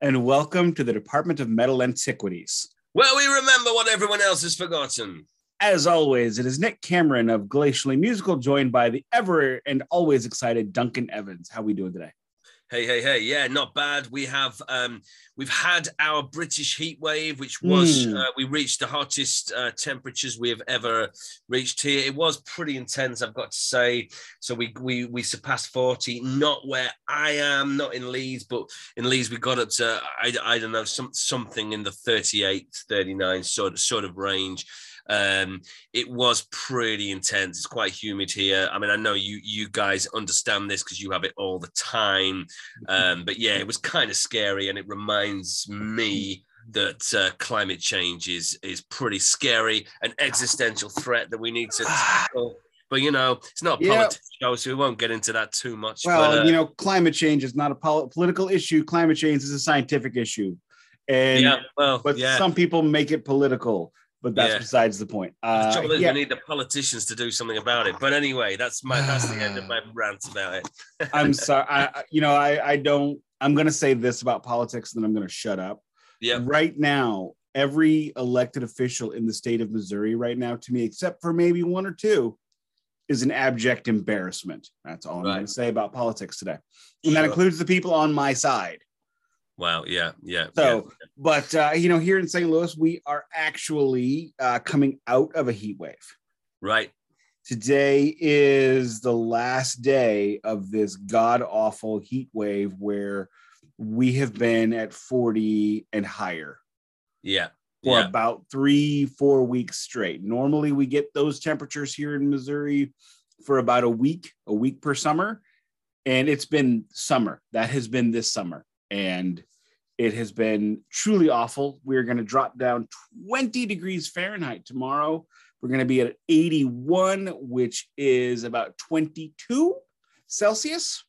and welcome to the Department of Metal Antiquities. Well, we remember what everyone else has forgotten. As always, it is Nick Cameron of Glacially Musical, joined by the ever and always excited Duncan Evans. How we doing today? Hey, hey, hey! Yeah, not bad. We have um, we've had our British heat wave, which was Mm. uh, we reached the hottest uh, temperatures we have ever reached here. It was pretty intense, I've got to say. So we we we surpassed forty. Not where I am, not in Leeds, but in Leeds we got up to I, I don't know some something in the 38, 39 sort of sort of range. Um, it was pretty intense. It's quite humid here. I mean, I know you you guys understand this because you have it all the time. Um, but yeah, it was kind of scary, and it reminds me that uh, climate change is is pretty scary, an existential threat that we need to tackle. But you know, it's not a Yeah. politics show, so we won't get into that too much. Well, but, uh, you know, climate change is not a pol- political issue. Climate change is a scientific issue, and yeah, well, but yeah. some people make it political. But that's Yeah. besides the point. the Uh, trouble is, yeah, we need the politicians to do something about it. But anyway, that's my that's the end of my rant about it. I'm sorry. I, I- you know, I, I don't. I'm going to say this about politics, and then I'm going to shut up. Yeah, right now, every elected official in the state of Missouri right now, to me, except for maybe one or two, is an abject embarrassment. That's all I'm going to say about politics today. And that includes the people on my side. Wow, yeah, yeah. So, but, uh, you know, here in St. Louis, we are actually uh, coming out of a heat wave. right. Today is the last day of this god awful heat wave where we have been at 40 and higher. Yeah, for yeah, about three, four weeks straight. Normally, we get those temperatures here in Missouri for about a week, a week per summer. And it's been summer. That has been this summer. And it has been truly awful. We're going to drop down 20 degrees Fahrenheit tomorrow. We're going to be at 81, which is about 22 Celsius.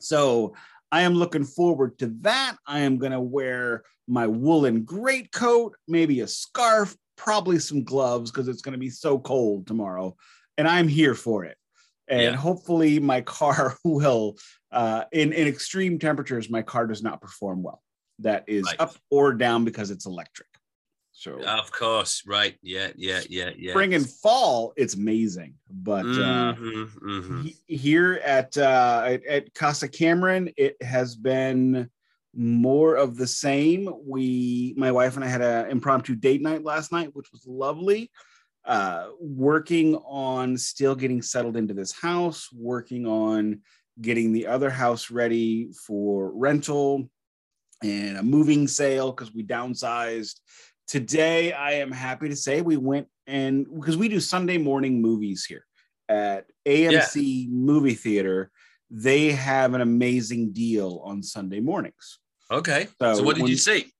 So I am looking forward to that. I am going to wear my woolen greatcoat, maybe a scarf, probably some gloves because it's going to be so cold tomorrow. And I'm here for it. And Yeah. hopefully, my car will, uh, in, in extreme temperatures, my car does not perform well. That is Right. up or down because it's electric. So, of course, right. Yeah, yeah, yeah, yeah. spring and fall, it's amazing. But uh, Mhm, mhm. he- here at, uh, at at Casa Cameron, it has been more of the same. We, my wife and I, had an impromptu date night last night, which was lovely. Uh, working on still getting settled into this house, working on getting the other house ready for rental and a moving sale because we downsized. Today, I am happy to say we went and because we do Sunday morning movies here at AMC Movie Theater, they have an amazing deal on Sunday mornings. Okay. So So, what did when- you see?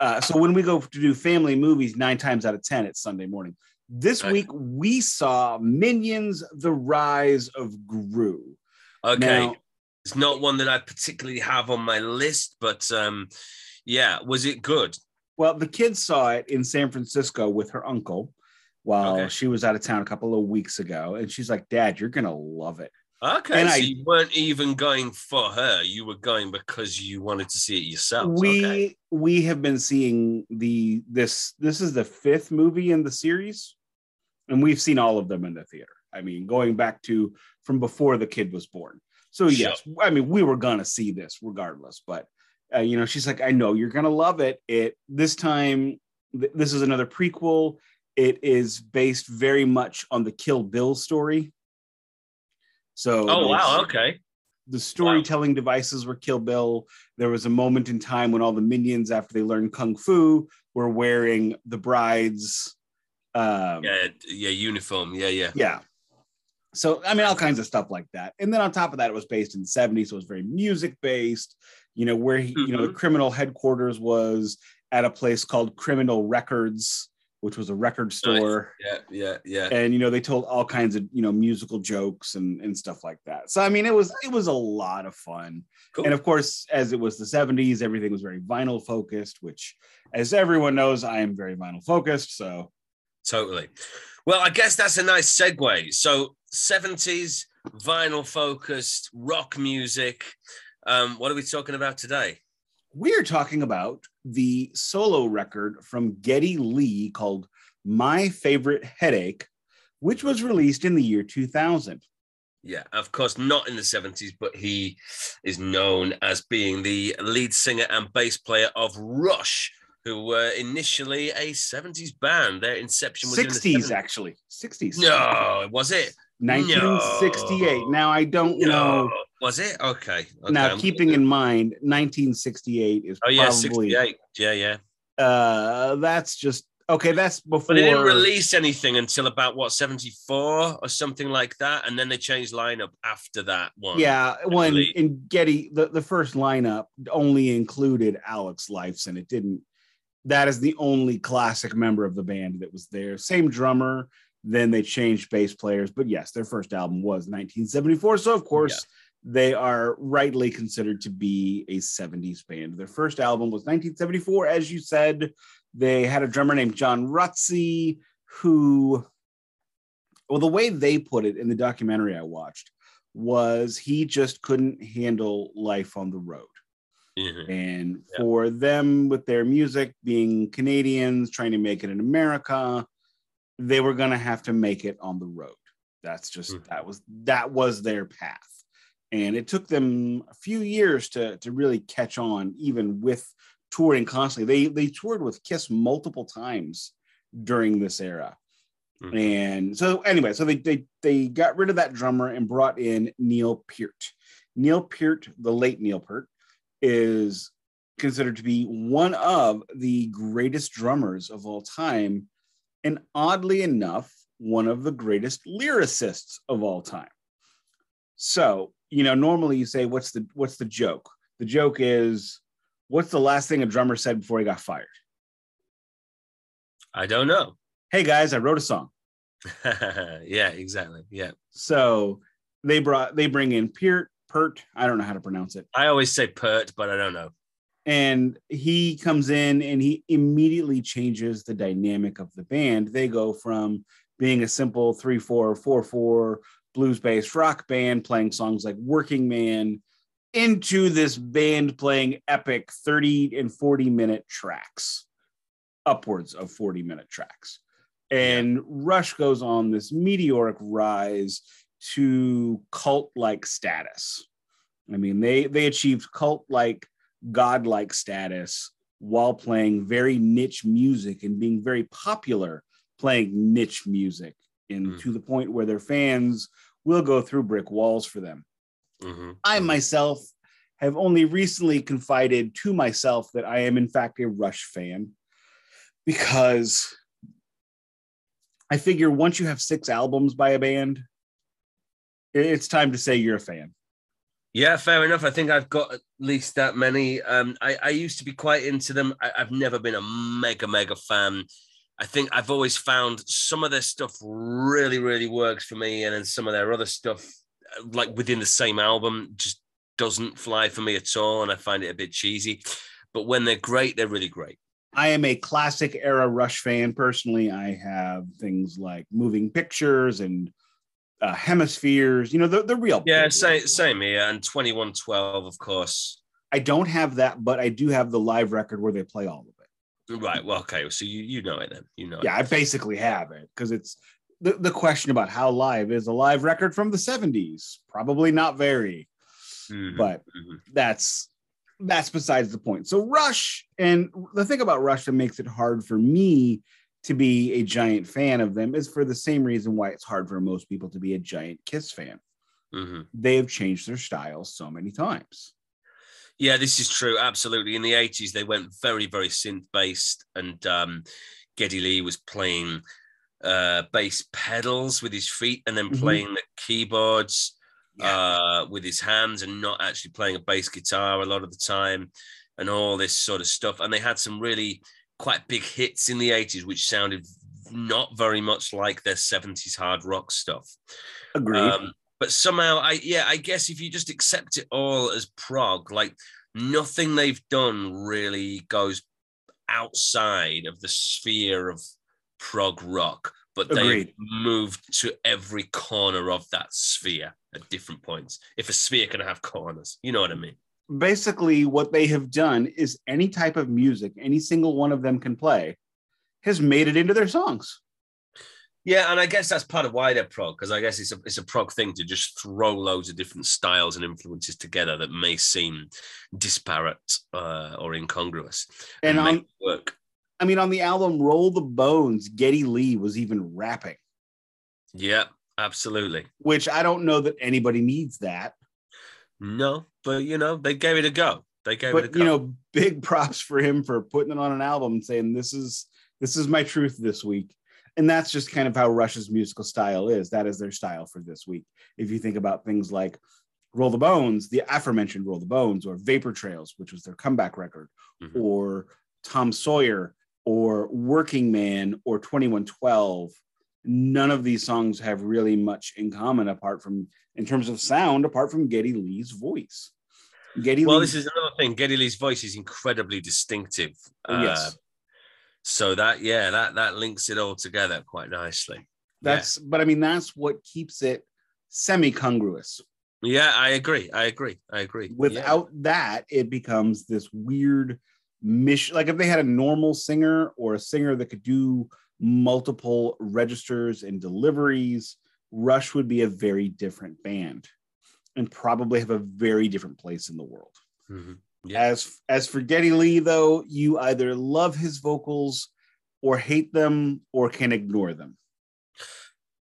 Uh, so when we go to do family movies, nine times out of ten, it's Sunday morning. This Right. week we saw Minions: The Rise of Gru. Okay. Now- it's not one that I particularly have on my list, but um, yeah, was it good? Well, the kids saw it in San Francisco with her uncle while Okay. she was out of town a couple of weeks ago, and she's like, "Dad, you're gonna love it." Okay. And so I- you weren't even going for her. You were going because you wanted to see it yourself. we Okay. we have been seeing the this this is the fifth movie in the series and we've seen all of them in the theater i mean going back to from before the kid was born so Sure. yes i mean we were gonna see this regardless but uh, you know she's like i know you're gonna love it it this time th- this is another prequel it is based very much on the kill bill story so Oh wow. Okay. the storytelling devices were Kill Bill. There was a moment in time when all the minions, after they learned kung fu, were wearing the bride's. Um, Yeah. Yeah. Uniform. Yeah. Yeah. yeah. So I mean, all kinds of stuff like that. And then on top of that, it was based in the '70s, so it was very music based. You know where he, you know, the Mhm. criminal headquarters was at a place called Criminal Records, which was a record store Yeah. Yeah. Yeah. and you know they told all kinds of you know musical jokes and and stuff like that so i mean it was it was a lot of fun Cool. and of course as it was the 70s everything was very vinyl focused which as everyone knows i am very vinyl focused so Totally. Well, I guess that's a nice segue. So, 70s vinyl focused rock music. Um, what are we talking about today? We're talking about the solo record from Geddy Lee called My Favorite Headache, which was released in the year 2000. Yeah, of course, not in the 70s, but he is known as being the lead singer and bass player of Rush, who were initially a 70s band. Their inception was 60s, actually. 60s. No, was it? 1968. No. Now, I don't No. know. Was it? Okay. okay now, I'm- keeping in mind, 1968 is Oh, yeah, probably, 68. Yeah, yeah. uh, that's just, okay, that's before. But they didn't release anything until about what 74 or something like that, and then they changed lineup after that one. Yeah, when believe. in Geddy, the, the first lineup only included Alex Lifeson. It didn't. That is the only classic member of the band that was there. Same drummer. Then they changed bass players, but yes, their first album was 1974. So of course they are rightly considered to be a 70s band. Their first album was 1974, as you said. They had a drummer named John Rutsey, who, well, the way they put it in the documentary I watched was he just couldn't handle life on the road. Mhm. And for them, with their music being Canadians trying to make it in America, they were going to have to make it on the road. That's just Mhm. that was that was their path, and it took them a few years to to really catch on, even with touring constantly. They they toured with Kiss multiple times during this era. Mhm. And so anyway, so they, they they got rid of that drummer and brought in Neil Peart. Neil Peart, the late Neil Peart, is considered to be one of the greatest drummers of all time, and oddly enough, one of the greatest lyricists of all time. So, you know, normally you say, what's the what's the joke? The joke is, what's the last thing a drummer said before he got fired? I don't know. Hey guys, I wrote a song. yeah, exactly. Yeah. So they brought they bring in Peart, Pert, I don't know how to pronounce it. I always say pert, but I don't know. And he comes in and he immediately changes the dynamic of the band. They go from being a simple 3-4 4-4 blues-based rock band playing songs like Working Man into this band playing epic 30 and 40 minute tracks. Upwards of 40 minute tracks. And Rush goes on this meteoric rise to cult like status. I mean, they they achieved cult like, godlike status while playing very niche music and being very popular playing niche music, and Mm. to the point where their fans will go through brick walls for them. Mhm. I myself have only recently confided to myself that I am in fact a Rush fan because I figure once you have six albums by a band, it's time to say you're a fan. Yeah, fair enough. I think I've got at least that many. Um, I, I used to be quite into them. I, I've never been a mega, mega fan. I think I've always found some of their stuff really, really works for me, and then some of their other stuff, uh, like within the same album, just doesn't fly for me at all, and I find it a bit cheesy. But when they're great, they're really great. I am a classic era Rush fan personally. I have things like moving pictures and uh, hemispheres, you know, the, the real. Yeah, big same, here. And twenty one twelve, of course. I don't have that, but I do have the live record where they play all of it. Right. Well, okay. So you you know it then. You know. it. Yeah, I basically have it because it's the, the question about how live is a live record from the 70s. Probably not very, Mhm, but mhm. that's that's besides the point. So Rush, and the thing about Rush that makes it hard for me to be a giant fan of them is for the same reason why it's hard for most people to be a giant Kiss fan. Mhm. They have changed their style so many times. Yeah, this is true. Absolutely. In the 80s, they went very, very synth based, and um, Geddy Lee was playing uh, bass pedals with his feet and then Mhm. playing the keyboards uh, with his hands and not actually playing a bass guitar a lot of the time and all this sort of stuff. And they had some really quite big hits in the 80s, which sounded not very much like their 70s hard rock stuff. Agreed. Um, but somehow, I yeah, I guess if you just accept it all as prog, like nothing they've done really goes outside of the sphere of prog rock, but they've moved to every corner of that sphere at different points. If a sphere can have corners, you know what I mean? Basically what they have done is any type of music, any single one of them can play, has made it into their songs. Yeah, and I guess that's part of why they're prog, because I guess it's a it's a prog thing to just throw loads of different styles and influences together that may seem disparate uh, or incongruous And make on, work. I mean, on the album Roll the Bones, Geddy Lee was even rapping, Yeah, absolutely. which I don't know that anybody needs that. No, but you know, they gave it a go. They gave it a go. you know, big props for him for putting it on an album and saying this is this is my truth this week. And that's just kind of how Rush's musical style is. That is their style for this week. If you think about things like Roll the Bones, the aforementioned Roll the Bones, or Vapor Trails, which was their comeback record, Mhm. or Tom Sawyer, or Working Man, or 2112, none of these songs have really much in common apart from, in terms of sound, apart from Geddy Lee's voice. Geddy well, Lee's this is another thing. Geddy Lee's voice is incredibly distinctive. Oh, yes. Uh, so that yeah, that that links it all together quite nicely. That's, but I mean, that's what keeps it semi congruous. Yeah, I agree. I agree. I agree. Yeah. Without that, it becomes this weird mission. Like if they had a normal singer or a singer that could do multiple registers and deliveries, Rush would be a very different band and probably have a very different place in the world. Mhm. Yeah. As as for Geddy Lee, though, you either love his vocals or hate them or can ignore them.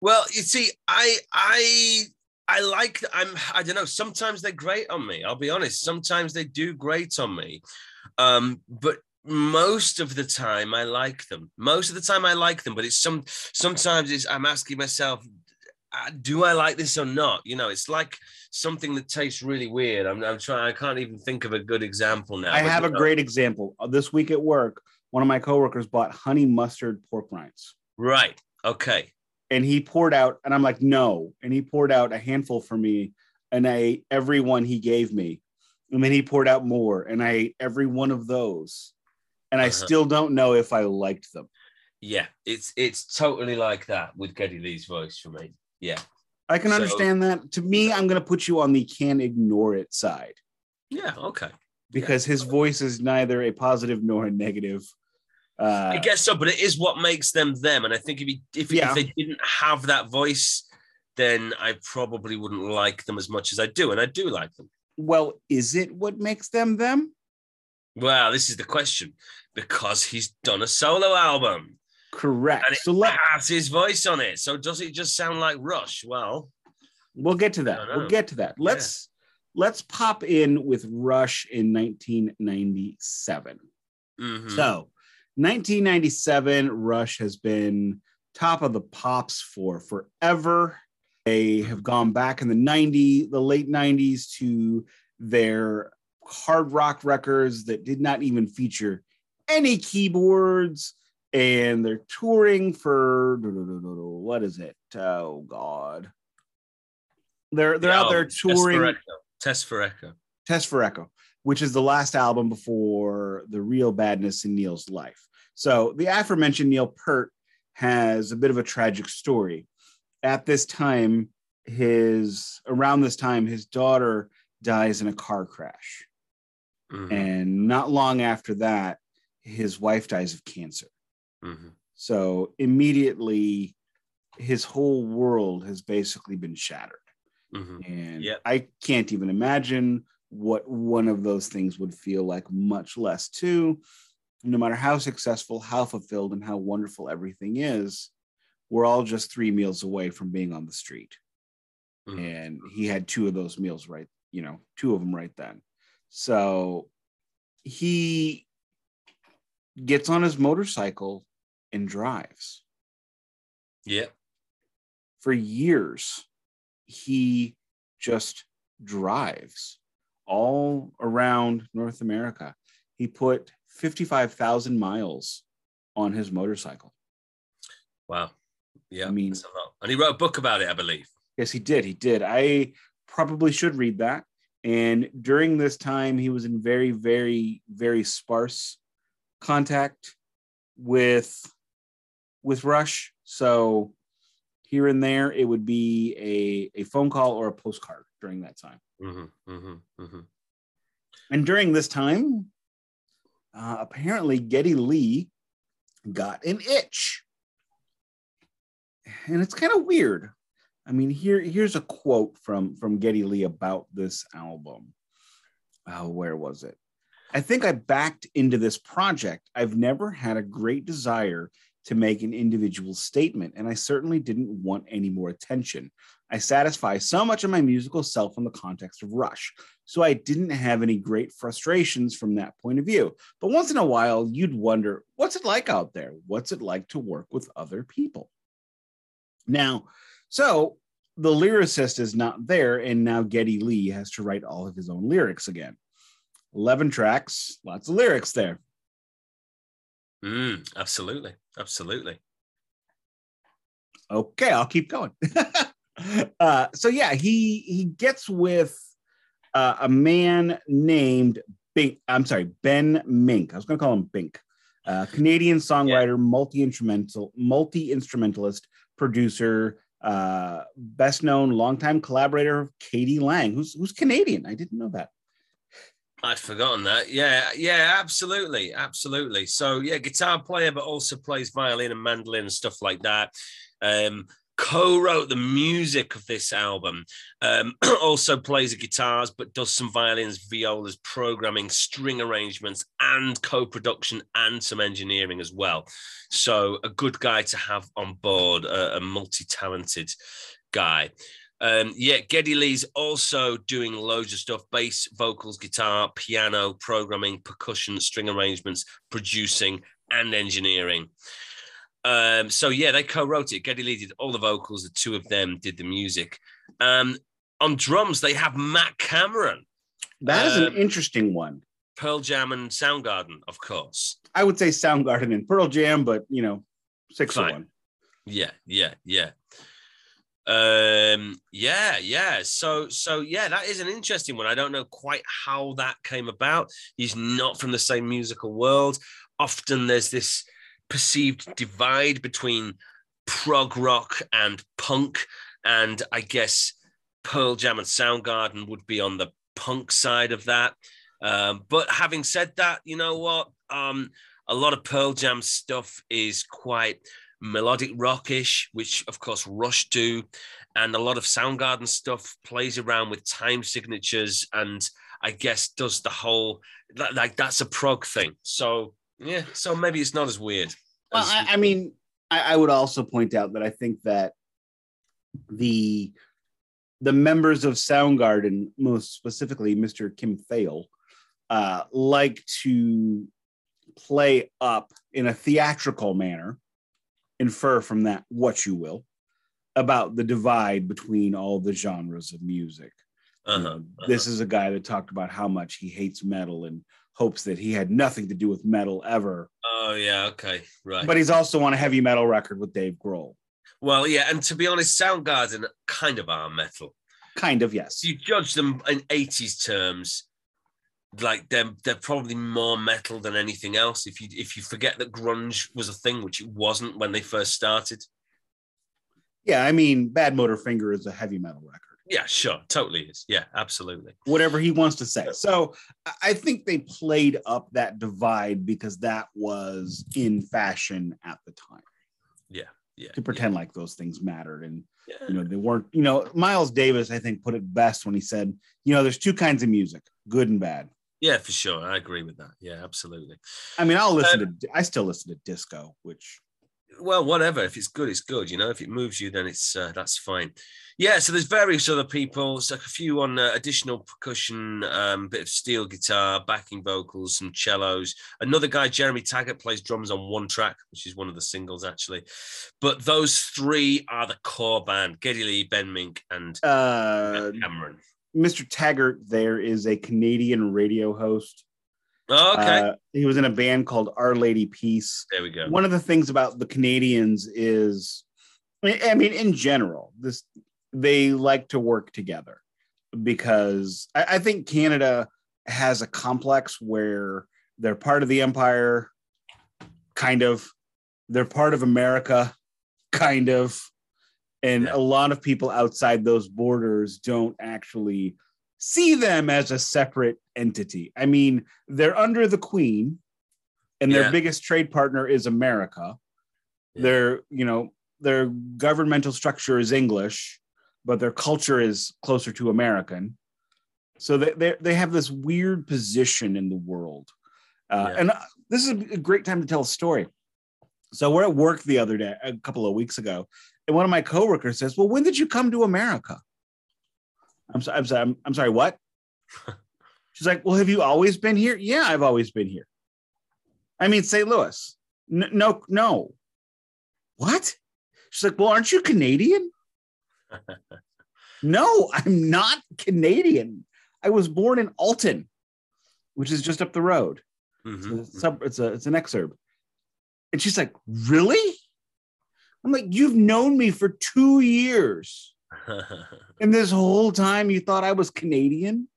Well, you see, I I I like I'm I don't know. Sometimes they're great on me. I'll be honest. Sometimes they do great on me, um, but most of the time I like them. Most of the time I like them, but it's some sometimes it's I'm asking myself, uh, do I like this or not? You know, it's like something that tastes really weird. I'm, I'm trying. I can't even think of a good example now. I have a know, great example. Uh, This week at work, one of my coworkers bought honey mustard pork rinds. right. Okay. and he poured out and i'm like no and he poured out a handful for me and i ate every one he gave me and then he poured out more and i ate every one of those and i Uh-huh. still don't know if i liked them Yeah, it's it's totally like that with Geddy Lee's voice for me. Yeah. i can So- understand that to me i'm going to put you on the can ignore it side Yeah. Okay. because his voice is neither a positive nor a negative uh, I guess so, but it is what makes them them. And I think if he, if, Yeah. if they didn't have that voice, then I probably wouldn't like them as much as I do, and I do like them. well is it what makes them them Well, this is the question because he's done a solo album correct and it so let, has his voice on it. So does it just sound like Rush? Well, We'll get to that. We'll get to that. Let's let's pop in with Rush in 1997. mhm. So, 1997, Rush has been top of the pops for forever. They have gone back in the 90s, the late 90s to their hard rock records that did not even feature any keyboards and they're touring for what is it? Oh god. They're they're The out there touring. Test for Echo. Test for Echo, which is the last album before the real badness in Neil's life. So the aforementioned Neil Peart has a bit of a tragic story. At this time, his around this time, his daughter dies in a car crash. Mhm, And not long after that, his wife dies of cancer. mhm. So immediately his whole world has basically been shattered. Mhm. And Yep. I can't even imagine what one of those things would feel like, much less two. No matter how successful, how fulfilled, and how wonderful everything is, we're all just three meals away from being on the street. Mhm. And he had two of those meals right, you know, two of them right then. So he gets on his motorcycle and drives Yeah. for years he just drives all around north america he put 55000 miles on his motorcycle Wow. Yeah. I mean- that's a lot. And he wrote a book about it, I believe. yes he did he did i probably should read that and during this time he was in very very very sparse contact with with rush so here and there it would be a, a phone call or a postcard during that time hmm hmm hmm And during this time, uh, apparently Geddy Lee got an itch. And it's kind of weird. I mean, here here's a quote from from Geddy Lee about this album. Oh, where was it? I think I backed into this project. I've never had a great desire to make an individual statement, and I certainly didn't want any more attention. I satisfy so much of my musical self in the context of Rush, so I didn't have any great frustrations from that point of view. But once in a while, you'd wonder, what's it like out there? What's it like to work with other people? Now, so the lyricist is not there, and now Geddy Lee has to write all of his own lyrics again. 11 tracks, lots of lyrics there. Mm, absolutely. Absolutely. Okay, I'll keep going. uh, so yeah, he he gets with uh, a man named Bink. I'm sorry, Ben Mink. I was going to call him Bink. Uh, Canadian songwriter, yeah. multi instrumental, multi instrumentalist, producer, uh, best known longtime collaborator KD Lang, who's who's Canadian. I didn't know that. I'd forgotten that. Yeah, yeah, absolutely, absolutely. So yeah, guitar player, but also plays violin and mandolin and stuff like that. Um, co-wrote the music of this album. Um, also plays the guitars, but does some violins, violas, programming, string arrangements, and co-production and some engineering as well. So a good guy to have on board, a, a multi-talented guy. Um, yeah, Geddy Lee's also doing loads of stuff bass, vocals, guitar, piano, programming, percussion, string arrangements, producing, and engineering. Um, so, yeah, they co wrote it. Geddy Lee did all the vocals, the two of them did the music. Um, on drums, they have Matt Cameron. That is an um, interesting one. Pearl Jam and Soundgarden, of course. I would say Soundgarden and Pearl Jam, but you know, six Fine. one. Yeah, yeah, yeah. Um, yeah, yeah. So, so yeah, that is an interesting one. I don't know quite how that came about. He's not from the same musical world. Often there's this perceived divide between prog rock and punk, and I guess Pearl Jam and Soundgarden would be on the punk side of that. Um, but having said that, you know what? Um, a lot of Pearl Jam stuff is quite melodic rockish, which of course Rush do, and a lot of Soundgarden stuff plays around with time signatures and I guess does the whole like that's a prog thing. So yeah, so maybe it's not as weird. Well, as, I, I, mean, I, I would also point out that I think that the the members of Soundgarden, most specifically Mr. Kim Thayil, uh, like to play up in a theatrical manner infer from that what you will about the divide between all the genres of music. Uh-huh, uh-huh. This is a guy that talked about how much he hates metal and hopes that he had nothing to do with metal ever. Oh yeah, okay, right. But he's also on a heavy metal record with Dave Grohl. Well, yeah, and to be honest, Soundgarden kind of are metal. Kind of, yes. You judge them in 80s terms, like they're they're probably more metal than anything else. If you if you forget that grunge was a thing, which it wasn't when they first started. Yeah, I mean, Badmotorfinger is a heavy metal record. Yeah, sure, totally is. Yeah, absolutely. Whatever he wants to say. So I think they played up that divide because that was in fashion at the time. Yeah, yeah. To pretend yeah. like those things mattered and yeah. you know they weren't. You know, Miles Davis I think put it best when he said, you know, there's two kinds of music, good and bad. Yeah, for sure. I agree with that. Yeah, absolutely. I mean, I'll listen um, to. I still listen to disco, which. Well, whatever. If it's good, it's good. You know, if it moves you, then it's uh, that's fine. Yeah. So there's various other people. So a few on uh, additional percussion, um, bit of steel guitar, backing vocals, some cellos. Another guy, Jeremy Taggart, plays drums on one track, which is one of the singles actually. But those three are the core band: Geddy Lee, Ben Mink, and uh, Cameron. Mr. Taggart there is a Canadian radio host. Okay. Uh, he was in a band called Our Lady Peace. There we go. One of the things about the Canadians is, I mean, in general, this they like to work together because I, I think Canada has a complex where they're part of the empire, kind of. They're part of America, kind of and yeah. a lot of people outside those borders don't actually see them as a separate entity. I mean, they're under the Queen, and their Yeah. biggest trade partner is America. Yeah. Their, you know, their governmental structure is English, but their culture is closer to American. So they they they have this weird position in the world, uh, Yeah. and uh, this is a great time to tell a story. So we're at work the other day, a couple of weeks ago, and one of my coworkers says, "Well, when did you come to America?" I'm sorry. I'm sorry. I'm, I'm sorry. What? She's like, "Well, have you always been here?" Yeah, I've always been here. I mean, St. Louis. N- no, no. What? She's like, "Well, aren't you Canadian?" no, I'm not Canadian. I was born in Alton, which is just up the road. It's Mhm. a sub, it's a it's an exurb. And she's like, really? I'm like, you've known me for two years. And this whole time you thought I was Canadian?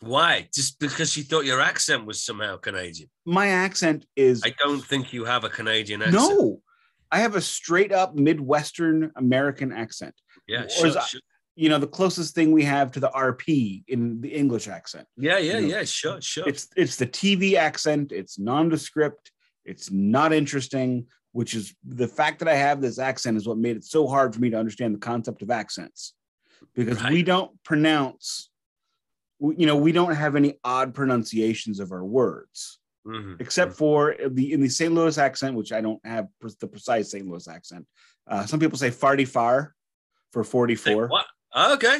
Why? Just because you thought your accent was somehow Canadian? My accent is I don't think you have a Canadian accent. no. I have a straight up Midwestern American accent. Yeah, sure, that- sure. You know, the closest thing we have to the RP in the English accent. yeah, yeah, you know, yeah, sure, sure. It's it's the TV accent, it's nondescript, it's not interesting, which is the fact that I have this accent is what made it so hard for me to understand the concept of accents. Because we don't pronounce you know, we don't have any odd pronunciations of our words, Mhm. except for the in the St. Louis accent, which I don't have the precise St. Louis accent. Uh, some people say farty far for 44. what? Oh, okay,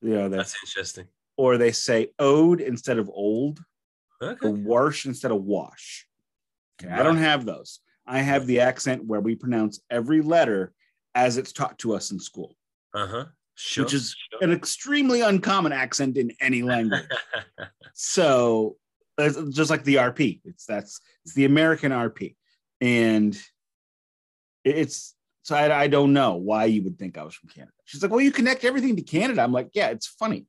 Yeah, they, that's interesting. or they say ode instead of old. Okay. or wash instead of wash. Okay, I don't have those. I have the accent where we pronounce every letter as it's taught to us in school, Uh huh. Sure. which is sure. an extremely uncommon accent in any language. so it's just like the RP, it's that's it's the American RP, and it's so I, I don't know why you would think I was from Canada. She's like, well, you connect everything to Canada. I'm like, yeah, it's funny.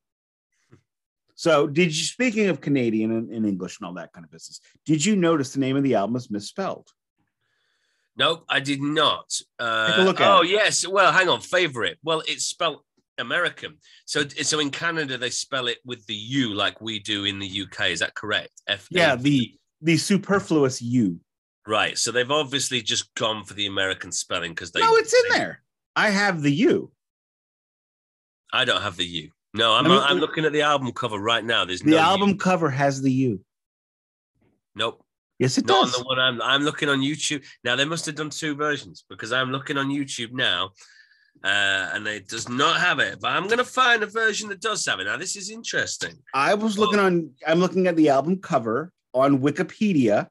So, did you speaking of Canadian and, and English and all that kind of business? Did you notice the name of the album is misspelled? Nope, I did not. Uh, Take a look at oh it. yes. Well, hang on. Favorite. Well, it's spelled American. So, so in Canada they spell it with the U like we do in the UK. Is that correct? F. Yeah, the the superfluous U. right. So they've obviously just gone for the American spelling because they. no, it's in they- there. I have the U. I don't have the U. No, I'm Let me- I'm looking at the album cover right now. There's The no album U. cover has the U. Nope. Yes, it Not does. on the one I'm I'm looking on YouTube. Now they must have done two versions because I'm looking on YouTube now. Uh, and it does not have it, but I'm gonna find a version that does have it. Now this is interesting. I was looking on. I'm looking at the album cover on Wikipedia,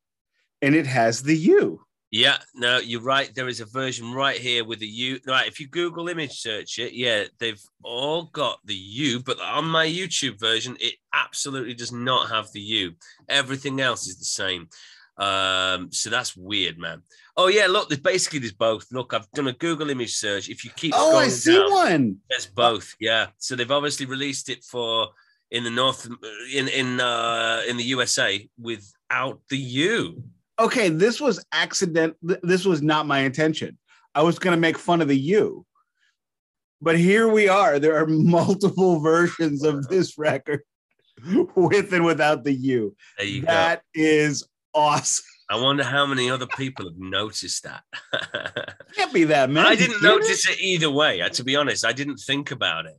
and it has the U. Yeah, no, you're right. There is a version right here with the U. Right, if you Google image search it, yeah, they've all got the U, but on my YouTube version, it absolutely does not have the U. Everything else is the same. Um, so that's weird, man. Oh yeah, look, there's basically there's both. Look, I've done a Google image search. If you keep Oh, I see down, one. there's both. Yeah, so they've obviously released it for in the north in in uh in the USA without the U. Okay, this was accident. This was not my intention. I was going to make fun of the U, but here we are. There are multiple versions of this record with and without the U. There you go. That is awesome. I wonder how many other people have noticed that. Can't be that many. I didn't notice it either way. To be honest, I didn't think about it.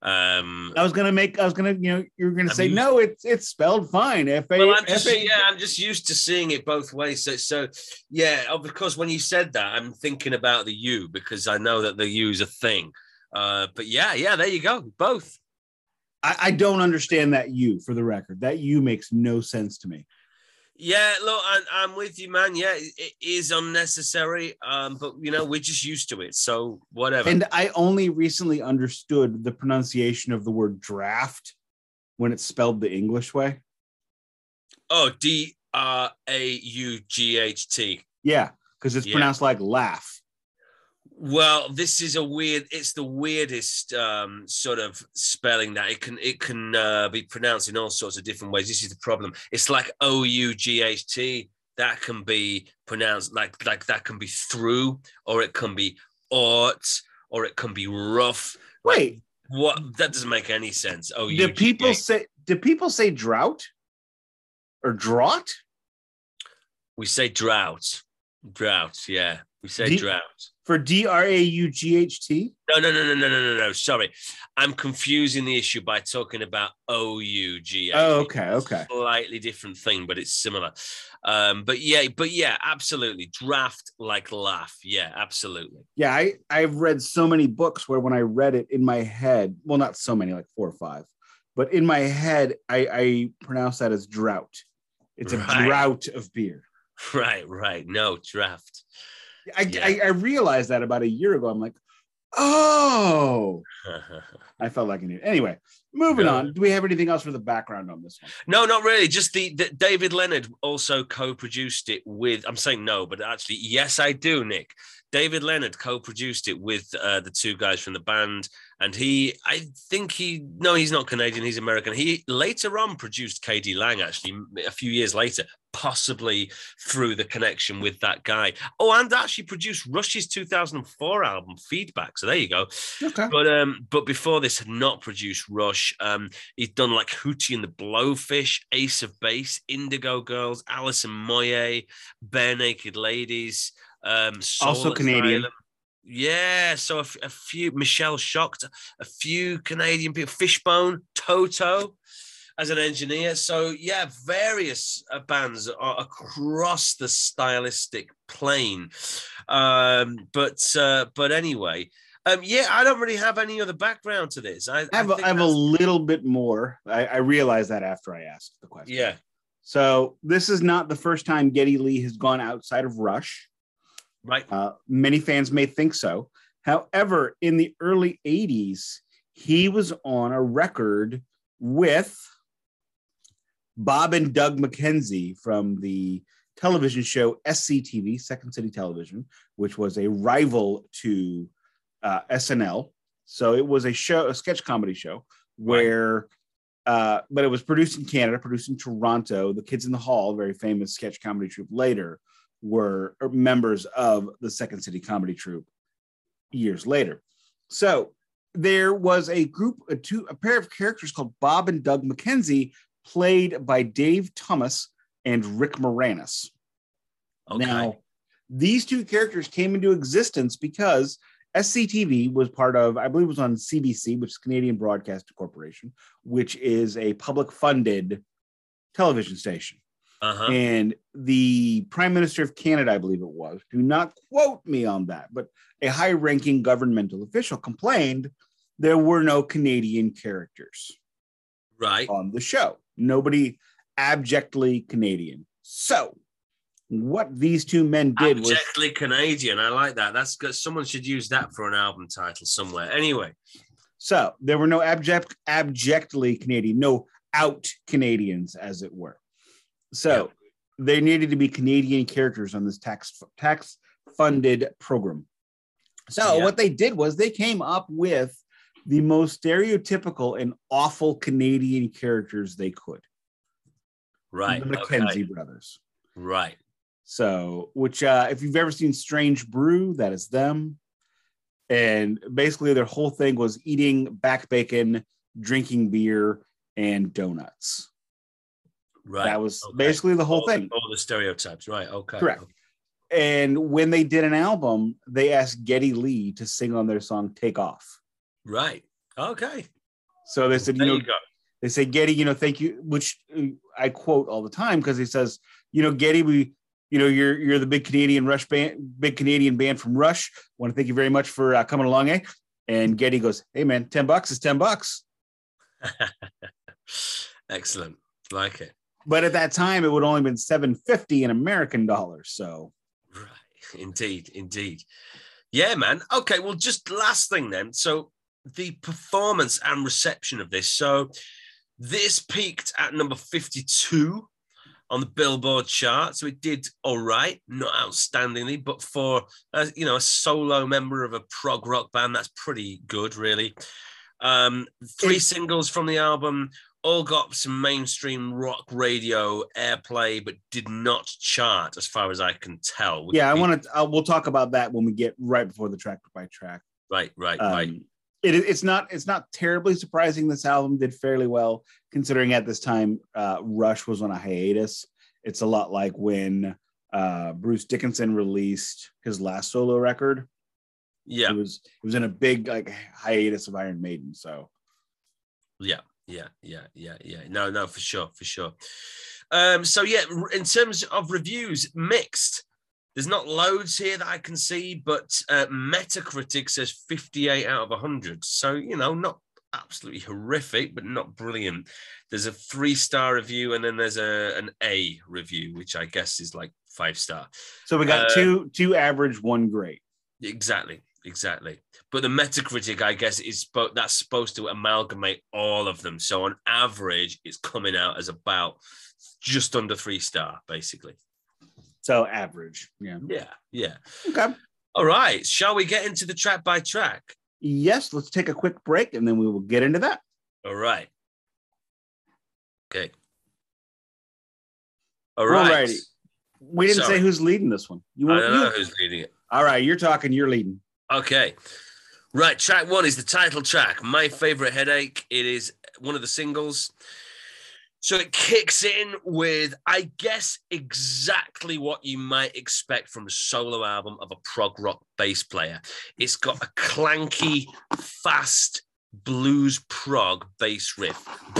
Um, I was gonna make. I was gonna. You know, you were gonna I'm say used- no. It's it's spelled fine. F A. well, I'm just F A- yeah, I'm just used to seeing it both ways. So, so yeah, of course, when you said that, I'm thinking about the U because I know that the U is a thing. Uh, but yeah, yeah, there you go, both. I, I don't understand that U. For the record, that U makes no sense to me. Yeah, look, I'm, I'm with you, man. Yeah, it, it is unnecessary, um, but you know, we're just used to it, so whatever. And I only recently understood the pronunciation of the word draft when it's spelled the English way. oh, D R A U G H T. Yeah, because it's Yeah. pronounced like laugh. Well, this is a weird. It's the weirdest um, sort of spelling that it can it can uh, be pronounced in all sorts of different ways. This is the problem. It's like O U G H T. That can be pronounced like like that can be through, or it can be ought, or it can be rough. Like, Wait, What that doesn't make any sense. Oh, do people say? Do people say drought or drought? We say drought. Drought. Yeah, we say D- drought. For D R A U G H T. No, no, no, no, no, no, no, no. Sorry, I'm confusing the issue by talking about O U G H. Oh, okay, okay. Slightly different thing, but it's similar. Um, but yeah, but yeah, absolutely. Draft like laugh. Yeah, absolutely. Yeah, I I've read so many books where when I read it in my head, well, not so many, like four or five, but in my head, I I pronounce that as drought. It's a Right. drought of beer. Right, right. No draft. I, Yeah. I I realized that about a year ago. I'm like, oh, I felt like I knew. Anyway, moving No. on. Do we have anything else for the background on this one? no, not really. Just the, the David Leonard also co-produced it with. I'm saying no, but actually, yes, I do, Nick. David Leonard co-produced it with uh, the two guys from the band, and he, I think he, no, he's not Canadian, he's American. He later on produced KD Lang, actually, a few years later, possibly through the connection with that guy. Oh, and actually produced Rush's 2004 album Feedback. So there you go. Okay. But um, but before this had not produced Rush. Um, he'd done like Hootie and the Blowfish, Ace of Base, Indigo Girls, Alison Moyet, Bare Naked Ladies. Um, Soul Also Canadian. Asylum. Yeah, so a, f- a few Michelle Shocked, a few Canadian people, Fishbone, Toto as an engineer. So yeah, various uh, bands are across the stylistic plane. Um, but uh, but anyway, um, yeah, I don't really have any other background to this. I, I have, a, have a little bit more. I, I realized that after I asked the question. yeah. So this is not the first time Geddy Lee has gone outside of Rush. Right. Uh, many fans may think so. However, in the early 80s, he was on a record with Bob and Doug McKenzie from the television show SCTV, Second City Television, which was a rival to uh, SNL. So it was a show, a sketch comedy show where, uh, but it was produced in Canada, produced in Toronto. The Kids in the Hall, very famous sketch comedy troupe, later were members of the Second City Comedy Troupe years later. So there was a group, a two, a pair of characters called Bob and Doug McKenzie, played by Dave Thomas and Rick Moranis. Okay. Now, these two characters came into existence because SCTV was part of, I believe it was on CBC, which is Canadian Broadcasting Corporation, which is a public funded television station. uh-huh. And the Prime Minister of Canada, I believe it was, do not quote me on that, but a high ranking governmental official complained there were no Canadian characters right. on the show. Nobody abjectly Canadian. So, what these two men did was Abjectly Canadian. I like that. That's good. Someone should use that for an album title somewhere. Anyway. so there were no abject, abjectly Canadian, no out Canadians, as it were. So there needed to be Canadian characters on this tax tax funded program. So Yeah. what they did was they came up with the most stereotypical and awful Canadian characters they could. Right. the okay. Brothers. Right. So, which uh, if you've ever seen Strange Brew, that is them. And basically, their whole thing was eating back bacon, drinking beer, and donuts. Right. That was Okay. basically the whole all the- thing. all the stereotypes. Right. Okay. Correct. And when they did an album, they asked Geddy Lee to sing on their song "Take Off." Right. Okay. So they said, you know, you they say Geddy, you know, thank you, which uh, I quote all the time because he says, you know, Geddy, we, you know, you're you're the big Canadian Rush band, big Canadian band from Rush. I Want to thank you very much for uh, coming along, eh? And Geddy goes, hey man, ten bucks is ten bucks. Excellent. Like it. But at that time, it would only been seven fifty in American dollars. So Right. Indeed. Indeed. Yeah, man. Okay. Well, just last thing then. So the performance and reception of this. So this peaked at number 52 on the Billboard chart. So it did all right, not outstandingly, but for a, you know a solo member of a prog rock band, that's pretty good, really. Um, three singles from the album all got some mainstream rock radio airplay, but did not chart, as far as I can tell. yeah, I want to. Uh, we'll talk about that when we get right before the track by track. Right, right, Um, right. It, it's not it's not terribly surprising. This album did fairly well considering at this time uh, Rush was on a hiatus. It's a lot like when uh, Bruce Dickinson released his last solo record. Yeah, it was it was in a big like hiatus of Iron Maiden. So yeah, yeah, yeah, yeah, yeah. No, no, for sure, for sure. Um, so yeah, in terms of reviews, mixed. There's not loads here that I can see, but uh, Metacritic says 58 out of 100. So, you know, not absolutely horrific, but not brilliant. There's a three star review and then there's a an A review, which I guess is like five star. So we got uh, two two average, one great. Exactly, exactly. But the Metacritic, I guess, is spo- that's supposed to amalgamate all of them. So on average, it's coming out as about just under three star, basically. So average. Yeah. Yeah. Yeah. Okay. All right. Shall we get into the track by track? Yes. Let's take a quick break and then we will get into that. All right. Okay. All right. Alrighty. We didn't Sorry. say who's leading this one. You want, I don't you? know who's leading it. All right. You're talking. You're leading. Okay. Right. Track one is the title track. My favorite headache. It is one of the singles. So it kicks in with, I guess, exactly what you might expect from a solo album of a prog rock bass player. It's got a clanky, fast blues prog bass riff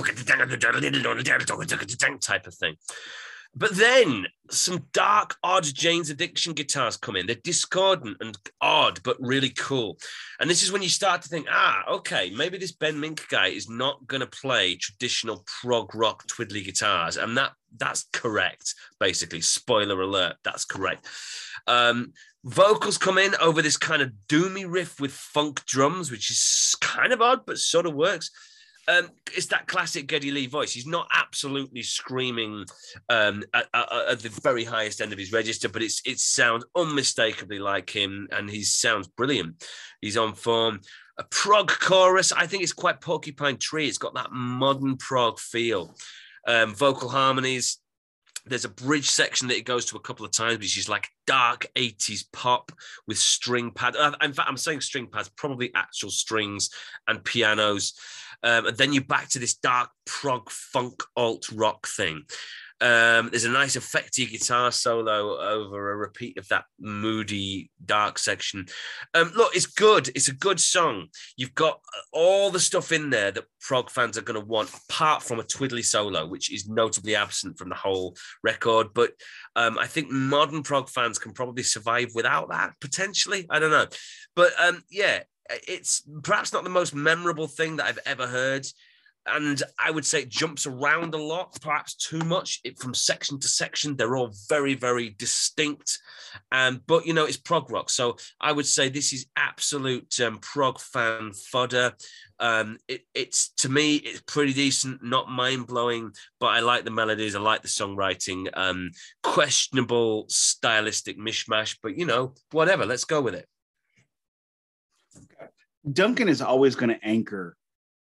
type of thing. But then some dark, odd Jane's Addiction guitars come in. They're discordant and odd, but really cool. And this is when you start to think, ah, okay, maybe this Ben Mink guy is not going to play traditional prog rock twiddly guitars, and that that's correct. Basically, spoiler alert, that's correct. Um, vocals come in over this kind of doomy riff with funk drums, which is kind of odd, but sort of works um, it's that classic Geddy Lee voice. He's not absolutely screaming um, at, at, at, the very highest end of his register, but it's it sounds unmistakably like him, and he sounds brilliant. He's on form. A prog chorus, I think it's quite Porcupine Tree. It's got that modern prog feel. Um, vocal harmonies. There's a bridge section that it goes to a couple of times, which is like dark 80s pop with string pad. Uh, in fact, I'm saying string pads, probably actual strings and pianos. Um, and then you're back to this dark prog funk alt rock thing. Um, there's a nice effecty guitar solo over a repeat of that moody dark section. Um, look, it's good. It's a good song. You've got all the stuff in there that prog fans are going to want, apart from a twiddly solo, which is notably absent from the whole record. But um, I think modern prog fans can probably survive without that potentially. I don't know, but um, yeah, it's perhaps not the most memorable thing that I've ever heard. And I would say it jumps around a lot, perhaps too much it, from section to section. They're all very, very distinct. Um, but, you know, it's prog rock. So I would say this is absolute um, prog fan fodder. Um, it, it's to me, it's pretty decent, not mind blowing, but I like the melodies. I like the songwriting. Um, questionable stylistic mishmash, but, you know, whatever. Let's go with it. Duncan is always going to anchor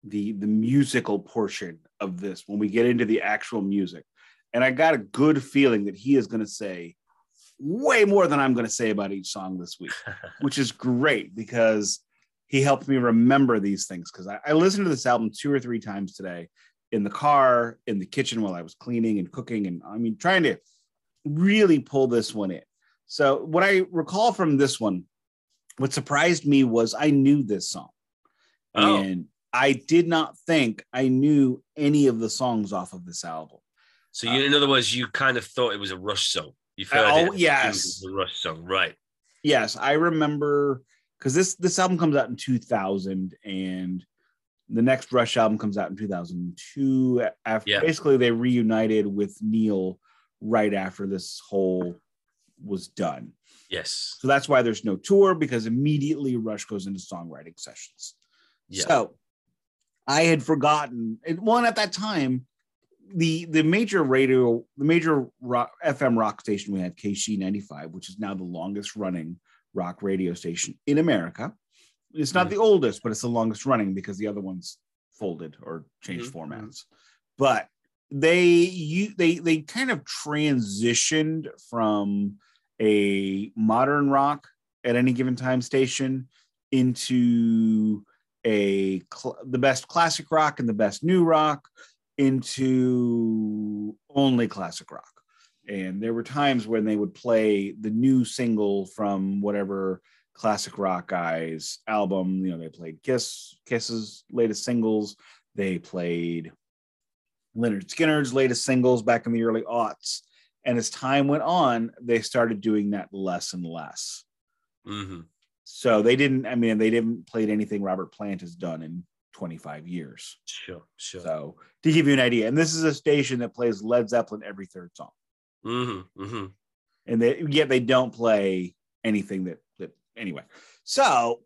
the the musical portion of this when we get into the actual music. And I got a good feeling that he is going to say way more than I'm going to say about each song this week, which is great because he helped me remember these things. Because I, I listened to this album two or three times today in the car, in the kitchen while I was cleaning and cooking, and I mean, trying to really pull this one in. So, what I recall from this one what surprised me was I knew this song. Oh. And I did not think I knew any of the songs off of this album. So, you, uh, in other words, you kind of thought it was a Rush song. You've heard oh, it. Yes. a Rush song, right? Yes, I remember because this this album comes out in 2000 and the next Rush album comes out in 2002. After yeah. basically they reunited with Neil right after this whole was done. Yes. So that's why there's no tour because immediately Rush goes into songwriting sessions. Yeah. So I had forgotten, and one at that time, the the major radio, the major rock, FM rock station we had, KC 95, which is now the longest running rock radio station in America. It's not mm-hmm. the oldest, but it's the longest running because the other ones folded or changed mm-hmm. formats. But they you they they kind of transitioned from a modern rock at any given time station into a cl- the best classic rock and the best new rock into only classic rock. And there were times when they would play the new single from whatever classic rock guys album. You know, they played Kiss, Kiss's latest singles. They played Lynyrd Skynyrd's latest singles back in the early aughts. And as time went on, they started doing that less and less. Mm-hmm. So they didn't, I mean, they didn't play anything Robert Plant has done in 25 years. Sure, sure. So to give you an idea, and this is a station that plays Led Zeppelin every third song. Mm-hmm, mm-hmm. And they, yet they don't play anything that, that, anyway. So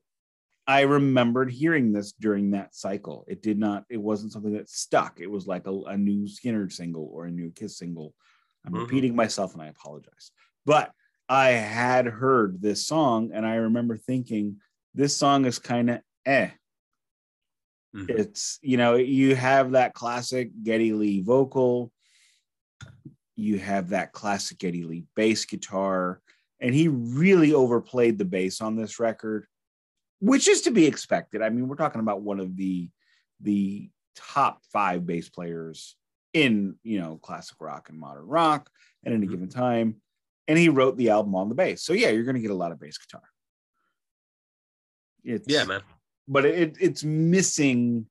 I remembered hearing this during that cycle. It did not, it wasn't something that stuck. It was like a, a new Skynyrd single or a new Kiss single. I'm Mhm. repeating myself and I apologize. But I had heard this song and I remember thinking, this song is kind of eh. Mhm. It's, you know, you have that classic Geddy Lee vocal, you have that classic Geddy Lee bass guitar, and he really overplayed the bass on this record, which is to be expected. I mean, we're talking about one of the the top five bass players in you know classic rock and modern rock at any Mhm. given time. And he wrote the album on the bass. So yeah, you're gonna get a lot of bass guitar. It's, Yeah, man. but it, it's missing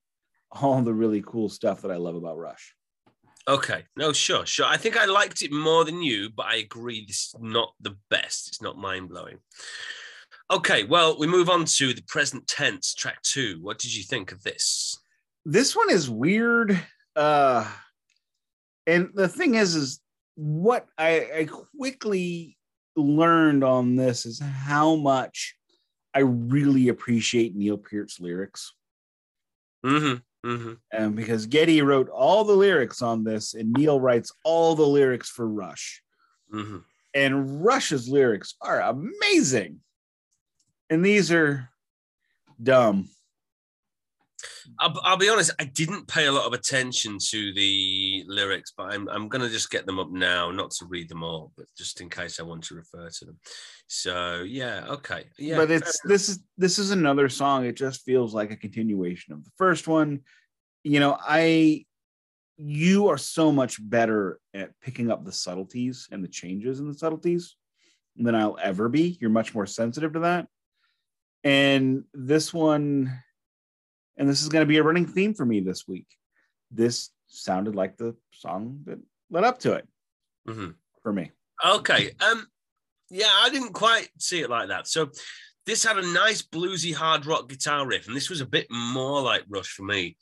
all the really cool stuff that I love about Rush. Okay. No, sure, sure. I think I liked it more than you, but I agree this is not the best. It's not mind blowing. Okay, well, we move on to the present tense, track two. What did you think of this? This one is weird. Uh and the thing is, is what I, I quickly learned on this is how much I really appreciate Neil Peart's lyrics. Mm-hmm. Mm-hmm. And because Geddy wrote all the lyrics on this, and Neil writes all the lyrics for Rush. Mm-hmm. and Rush's lyrics are amazing. And these are dumb. I'll, I'll be honest, I didn't pay a lot of attention to the lyrics, but I'm, I'm going to just get them up now, not to read them all, but just in case I want to refer to them. So, yeah, okay. Yeah. but it's this is this is another song. It just feels like a continuation of the first one. You know, I you are so much better at picking up the subtleties and the changes in the subtleties than I'll ever be. You're much more sensitive to that. And this one, and this is going to be a running theme for me this week. This sounded like the song that led up to it Mhm. for me. Okay. Um, yeah, I didn't quite see it like that. So this had a nice bluesy hard rock guitar riff, and this was a bit more like Rush for me.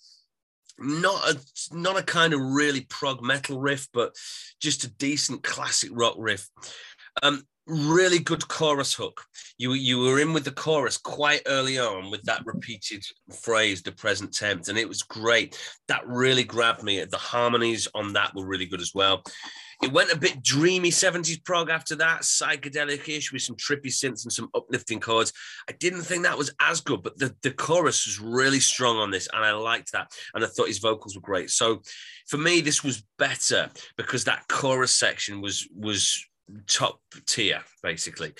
Not a not a kind of really prog metal riff, but just a decent classic rock riff. Um, really good chorus hook. You you were in with the chorus quite early on with that repeated phrase, the present tense, and it was great. That really grabbed me. The harmonies on that were really good as well. It went a bit dreamy 70s prog after that, psychedelic-ish with some trippy synths and some uplifting chords. I didn't think that was as good, but the, the chorus was really strong on this, and I liked that. And I thought his vocals were great. So for me, this was better because that chorus section was was top tier, basically.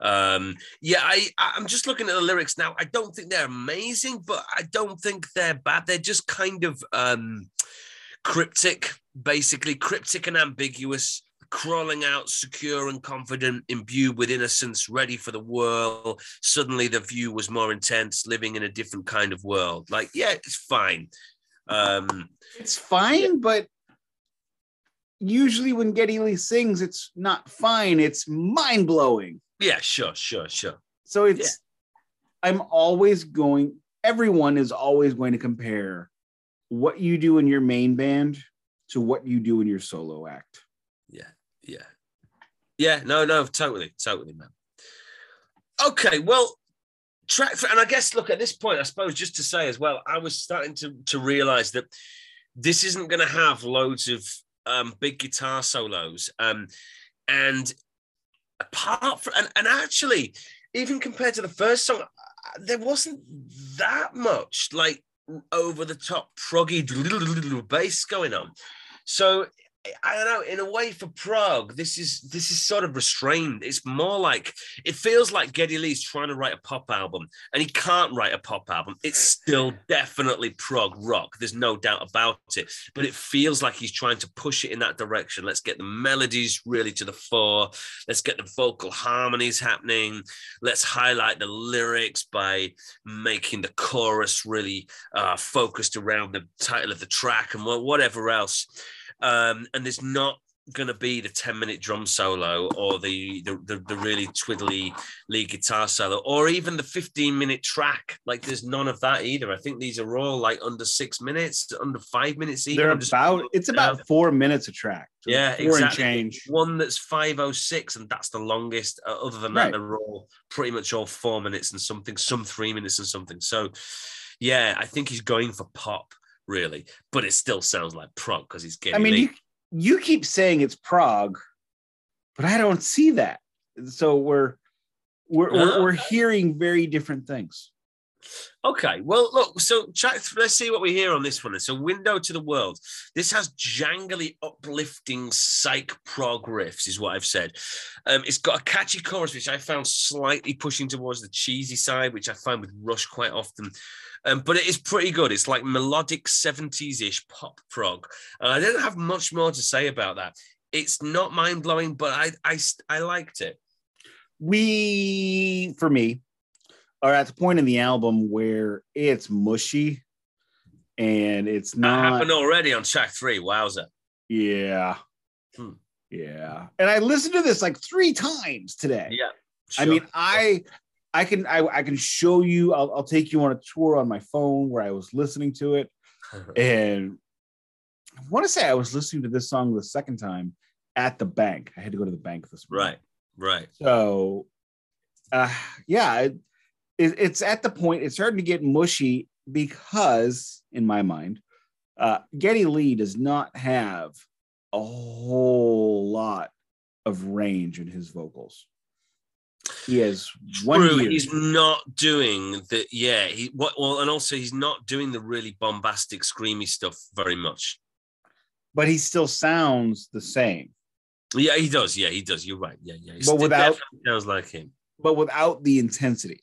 Um, yeah, I I'm just looking at the lyrics now. I don't think they're amazing, but I don't think they're bad. They're just kind of um cryptic, basically cryptic and ambiguous, crawling out secure and confident, imbued with innocence, ready for the world. Suddenly the view was more intense, living in a different kind of world. Like, yeah, it's fine. Um, It's fine, but usually when Geddy Lee sings, it's not fine. It's mind blowing. yeah, sure, sure, sure. So it's, I'm always going, everyone is always going to compare what you do in your main band to what you do in your solo act. Yeah, yeah. Yeah, no, no, totally, totally, man. Okay, well, track for, and I guess look at this point, I suppose, just to say as well, I was starting to to realize that this isn't going to have loads of um, big guitar solos, um, and apart from and, and actually, even compared to the first song, uh, there wasn't that much like over the top proggy bass going on. So I don't know. In a way, for prog, this is this is sort of restrained. It's more like it feels like Geddy Lee's trying to write a pop album, and he can't write a pop album. It's still definitely prog rock. There's no doubt about it. But it feels like he's trying to push it in that direction. Let's get the melodies really to the fore. Let's get the vocal harmonies happening. Let's highlight the lyrics by making the chorus really uh, focused around the title of the track and whatever else um, and there's not going to be the 10 minute drum solo or the, the, the the really twiddly lead guitar solo or even the 15 minute track. Like there's none of that either. I think these are all like under six minutes under five minutes even. they're about it's about four minutes a track. So yeah exactly. change. One that's 506 and that's the longest. Uh, other than that right. they're all pretty much all four minutes and something some three minutes and something. So yeah i think he's going for pop really, but it still sounds like prog because he's getting. I mean, you, you keep saying it's prog, but I don't see that. So we're we're, uh, we're, we're hearing very different things. Okay, well, look, so let's see what we hear on this one. It's a Window to the World. This has jangly, uplifting psych prog riffs, is what I've said. Um, it's got a catchy chorus, which I found slightly pushing towards the cheesy side, which I find with Rush quite often. Um, but it is pretty good. It's like melodic 70s ish pop prog. And I don't have much more to say about that. It's not mind blowing, but I, I, I liked it. We, for me, are at the point in the album where it's mushy and it's not. That happened already on track three. Wowza. Yeah. Hmm. Yeah. And I listened to this like three times today. Yeah. Sure. I mean, I I can I, I can show you. I'll, I'll take you on a tour on my phone where I was listening to it, and I want to say I was listening to this song the second time at the bank. I had to go to the bank this morning. Right, right. So, uh, yeah, it's at the point it's starting to get mushy because, in my mind, uh, Geddy Lee does not have a whole lot of range in his vocals. He has one True, year. He's not doing the yeah. He what well, and also he's not doing the really bombastic, screamy stuff very much. But he still sounds the same. Yeah, he does. Yeah, he does. You're right. Yeah, yeah. He but without sounds like him. But without the intensity.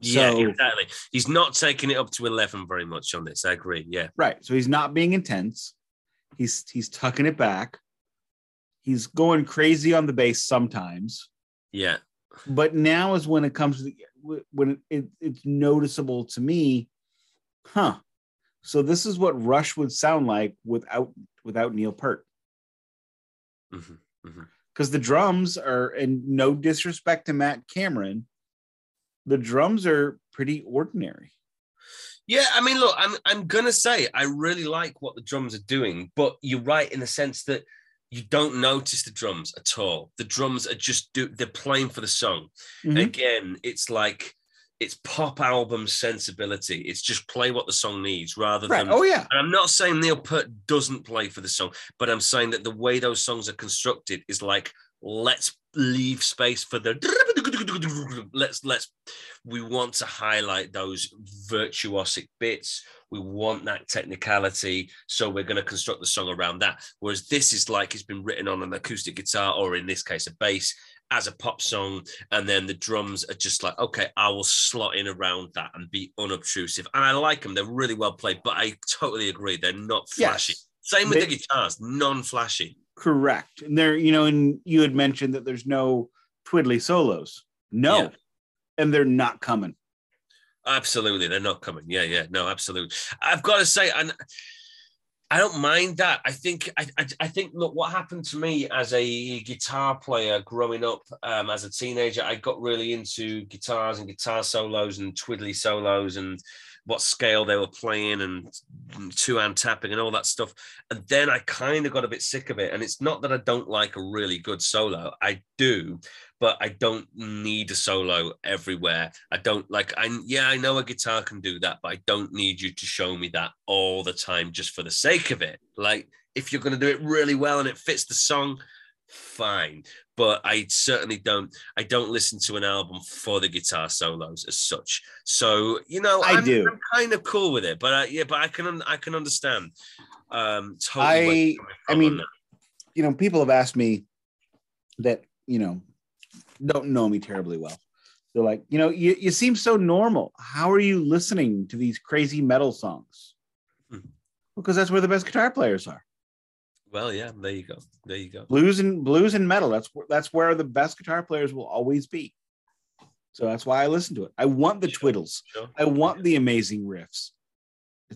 Yeah, exactly. He's not taking it up to eleven very much on this. I agree. Yeah. Right. So he's not being intense. He's he's tucking it back. He's going crazy on the bass sometimes. Yeah. But now is when it comes to the, when it, it's noticeable to me, huh? So this is what Rush would sound like without without Neil Peart. Because mm-hmm, mm-hmm. the drums are, and no disrespect to Matt Cameron, the drums are pretty ordinary. Yeah, I mean, look, I'm I'm gonna say I really like what the drums are doing, but you're right in the sense that you don't notice the drums at all. The drums are just do they're playing for the song. Mm-hmm. Again, it's like it's pop album sensibility. It's just play what the song needs rather right. than. Oh yeah. And I'm not saying Neil Peart doesn't play for the song, but I'm saying that the way those songs are constructed is like let's leave space for the let's let's we want to highlight those virtuosic bits. We want that technicality. So we're going to construct the song around that. Whereas this is like it's been written on an acoustic guitar or in this case a bass as a pop song. And then the drums are just like okay i will slot in around that and be unobtrusive. And i like them they're really well played but i totally agree. They're not flashy. Yes. same with they, the guitars non-flashy. Correct. And there you know and you had mentioned that there's no twiddly solos no yeah. and they're not coming absolutely they're not coming yeah yeah no absolutely i've got to say and I don't mind that. I think I, I, I, think look what happened to me as a guitar player growing up um, as a teenager. I got really into guitars and guitar solos and twiddly solos and what scale they were playing and two hand tapping and all that stuff. And then I kind of got a bit sick of it. And it's not that I don't like a really good solo. I do, but I don't need a solo everywhere. I don't like I yeah, I know a guitar can do that, but I don't need you to show me that all the time just for the sake of it. Like if you're going to do it really well and it fits the song, fine. But I certainly don't I don't listen to an album for the guitar solos as such. So, you know, I I'm, do. I'm kind of cool with it, but uh, yeah, but I can I can understand. Um, totally I, I mean, you know, people have asked me that, you know, don't know me terribly well. They're like, you know, you, you seem so normal. How are you listening to these crazy metal songs? Hmm. Because that's where the best guitar players are. Well, yeah, there you go. There you go. Blues and blues and metal. That's that's where the best guitar players will always be. So that's why I listen to it. I want the sure, twiddles. Sure. I want yeah. the amazing riffs.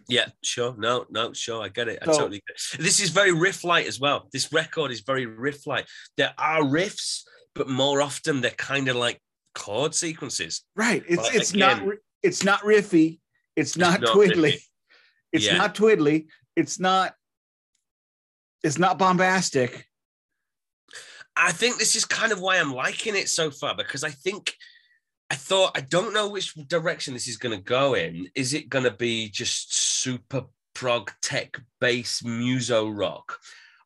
Yeah, sure. No, no, sure. I get it. I so, totally get it. This is very riff light as well. This record is very riff light. There are riffs, but more often they're kind of like chord sequences. Right. It's but it's again, not it's not riffy. It's not, it's not twiddly. Riffy. It's yeah. not twiddly. It's not it's not bombastic. I think this is kind of why I'm liking it so far because I think I thought I don't know which direction this is going to go in. Is it going to be just super prog tech bass muso rock?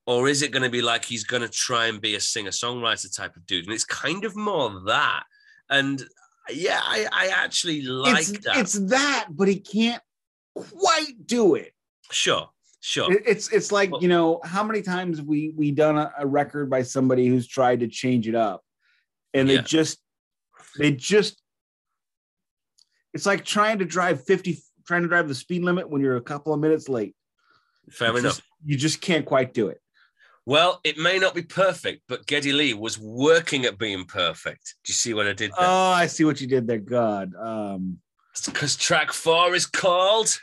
Or is it going to be like he's going to try and be a singer songwriter type of dude? And it's kind of more that. And yeah, I, I actually like it's, that. It's that, but he can't quite do it. Sure. Sure. It's it's like well, you know how many times we we done a, a, record by somebody who's tried to change it up, and they just they just it's like trying to drive fifty trying to drive the speed limit when you're a couple of minutes late. Fair enough. Just, you just can't quite do it. Well, it may not be perfect, but Geddy Lee was working at being perfect. Do you see what I did there? Oh, I see what you did there. God. Um, because track four is called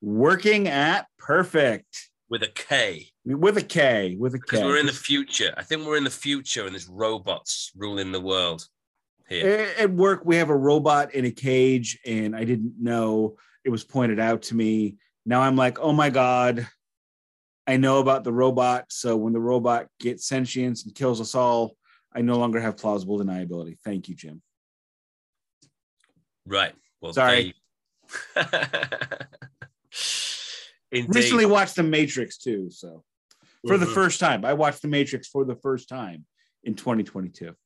Working at Perfekt. With a K. With a K. With a K. Because we're in the future. I think we're in the future and there's robots ruling the world here. At work, we have a robot in a cage, and I didn't know it was pointed out to me. Now I'm like, oh my God, I know about the robot. So when the robot gets sentience and kills us all, I no longer have plausible deniability. Thank you, Jim. Right. Well, sorry. Recently watched The Matrix too, so for mm-hmm. the first time, I watched The Matrix for the first time in 2022.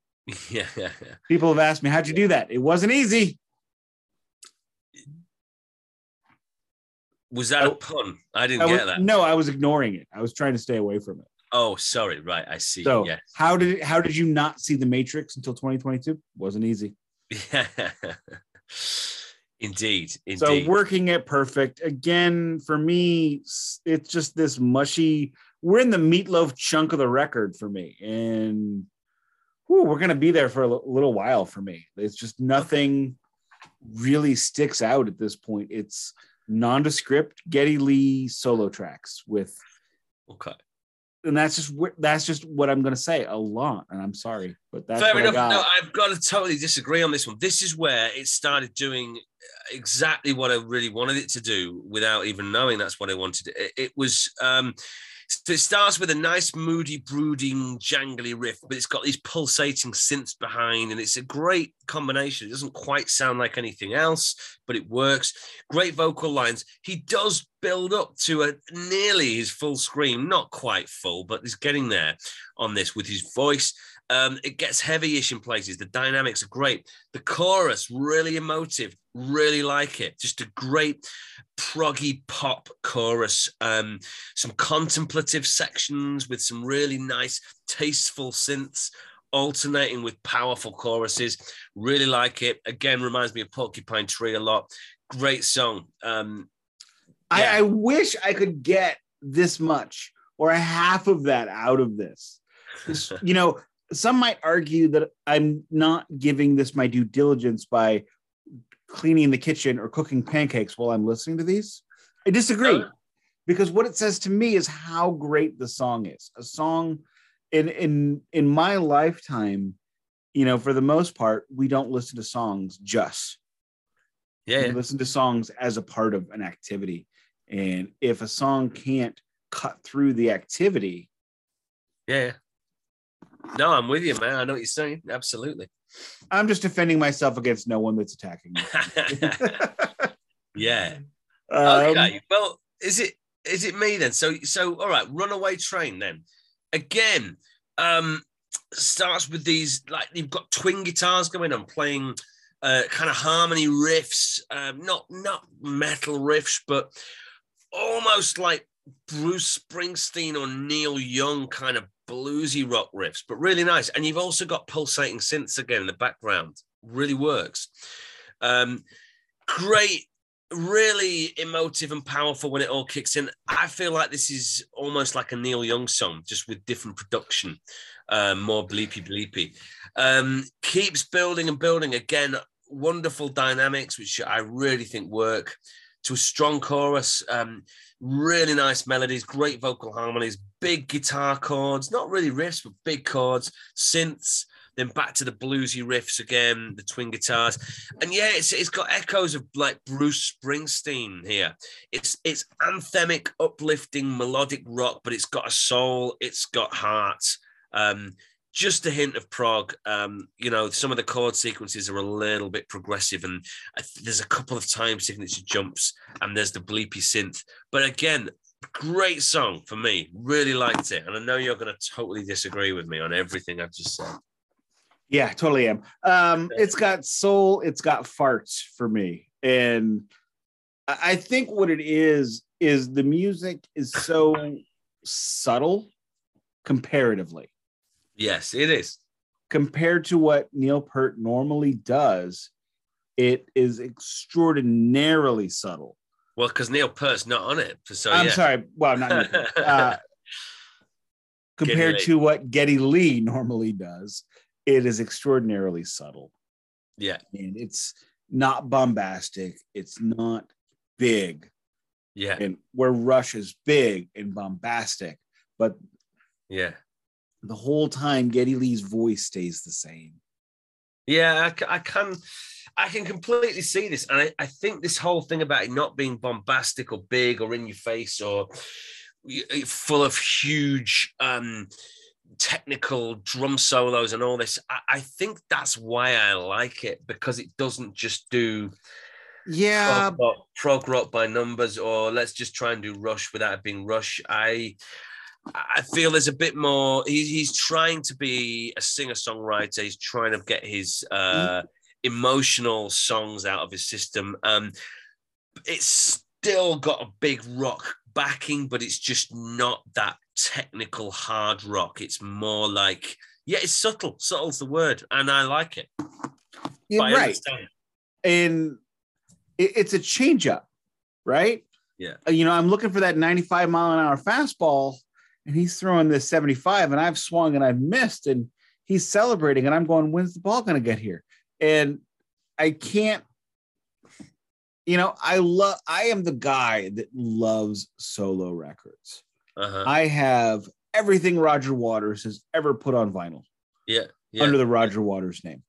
Yeah, yeah, yeah. People have asked me, "How'd you do that?" It wasn't easy. Was that I, a pun? I didn't I get was, that. No, I was ignoring it. I was trying to stay away from it. Oh, sorry. Right, I see. So, yes. how did how did you not see The Matrix until 2022? Wasn't easy. Yeah. Indeed, indeed. So working at perfekt again for me, it's just this mushy. We're in the meatloaf chunk of the record for me, and whew, we're gonna be there for a little while for me. It's just nothing really sticks out at this point. It's nondescript Geddy Lee solo tracks with okay and that's just that's just what I'm going to say a lot, and I'm sorry, but that's fair enough. No, I've got to totally disagree on this one. This is where it started doing exactly what I really wanted it to do, without even knowing that's what I wanted. It, it was um, so it starts with a nice, moody, brooding, jangly riff, but it's got these pulsating synths behind, and it's a great combination. It doesn't quite sound like anything else, but it works. Great vocal lines. He does build up to a nearly his full scream, not quite full, but he's getting there on this with his voice. Um, it gets heavy-ish in places. The dynamics are great. The chorus really emotive. Really like it. Just a great proggy pop chorus. Um, some contemplative sections with some really nice, tasteful synths alternating with powerful choruses. Really like it. Again, reminds me of Porcupine Tree a lot. Great song. Um, yeah. I, I wish I could get this much or a half of that out of this. you know, some might argue that I'm not giving this my due diligence by cleaning the kitchen or cooking pancakes while I'm listening to these. I disagree because what it says to me is how great the song is. A song in in in my lifetime, you know, for the most part, we don't listen to songs just. Yeah, we listen to songs as a part of an activity. And if a song can't cut through the activity, yeah, no, I'm with you, man. I know what you're saying. Absolutely. I'm just defending myself against no one that's attacking me. yeah. Um, okay. Well, is it is it me then? So so all right, runaway train then. Again, um starts with these like you've got twin guitars going on playing uh kind of harmony riffs, um not not metal riffs, but almost like Bruce Springsteen or Neil Young kind of bluesy rock riffs, but really nice. And you've also got pulsating synths again in the background. Really works. Um, great, really emotive and powerful when it all kicks in. I feel like this is almost like a Neil Young song, just with different production, um, more bleepy bleepy. Um, keeps building and building again. Wonderful dynamics, which I really think work to a strong chorus. Um, really nice melodies, great vocal harmonies, big guitar chords, not really riffs, but big chords, synths, then back to the bluesy riffs again, the twin guitars. And yeah, it's, it's got echoes of like Bruce Springsteen here. It's it's anthemic, uplifting, melodic rock, but it's got a soul, it's got heart. Um, just a hint of prog. Um, you know, some of the chord sequences are a little bit progressive, and there's a couple of time signature jumps, and there's the bleepy synth. But again, great song for me. Really liked it, and I know you're going to totally disagree with me on everything I've just said. Yeah, totally am. Um, it's got soul, it's got farts for me, and I think what it is is the music is so subtle comparatively Yes, it is. Compared to what Neil Peart normally does, it is extraordinarily subtle. Well, because Neil Peart's not on it. So I'm yeah. sorry. Well, not uh, compared to what Geddy Lee normally does, it is extraordinarily subtle. Yeah. And it's not bombastic. It's not big. Yeah. And where Rush is big and bombastic, but yeah, the whole time Geddy Lee's voice stays the same. Yeah, I, I can, I can completely see this, and I, I think this whole thing about it not being bombastic or big or in your face or full of huge um, technical drum solos and all this. I, I, think that's why I like it because it doesn't just do yeah prog rock, prog rock by numbers or let's just try and do Rush without it being Rush. I I feel there's a bit more. He's, he's trying to be a singer songwriter. He's trying to get his uh, emotional songs out of his system. Um, it's still got a big rock backing, but it's just not that technical hard rock. It's more like, yeah, it's subtle. Subtle's the word, and I like it. Yeah, right. And it, it's a change up, right? Yeah. Uh, you know, I'm looking for that 95 mile an hour fastball and he's throwing this 75 and I've swung and I've missed and he's celebrating and I'm going, when's the ball going to get here? And I can't, you know, I love, I am the guy that loves solo records. Uh-huh. I have everything Roger Waters has ever put on vinyl. Yeah. yeah. Under the Roger Waters name.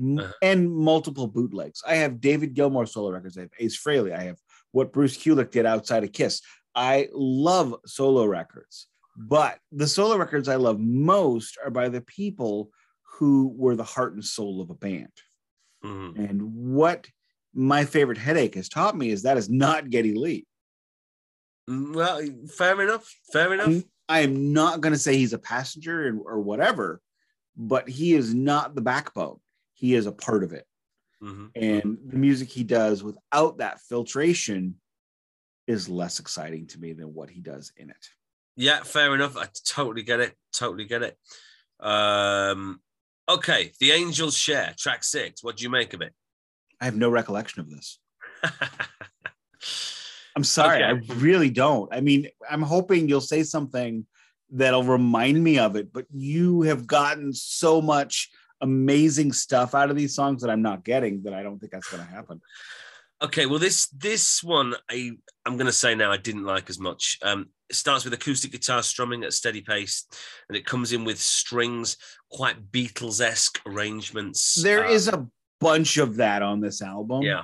Uh-huh. And multiple bootlegs. I have David Gilmour solo records. I have Ace Frehley. I have what Bruce Kulick did outside of Kiss. I love solo records. But the solo records I love most are by the people who were the heart and soul of a band. Mm-hmm. And what my favorite headache has taught me is that is not Geddy Lee. Well, fair enough. Fair enough. I am not going to say he's a passenger or whatever, but he is not the backbone. He is a part of it. Mm-hmm. And the music he does without that filtration is less exciting to me than what he does in it. Yeah, fair enough. I totally get it. Totally get it. Um, okay, the Angels share track six. What do you make of it? I have no recollection of this. I'm sorry, okay. I really don't. I mean, I'm hoping you'll say something that'll remind me of it, but you have gotten so much amazing stuff out of these songs that I'm not getting that I don't think that's going to happen. Okay, well this this one I I'm going to say now I didn't like as much. Um, it starts with acoustic guitar strumming at a steady pace, and it comes in with strings, quite Beatles esque arrangements. There uh, is a bunch of that on this album. Yeah,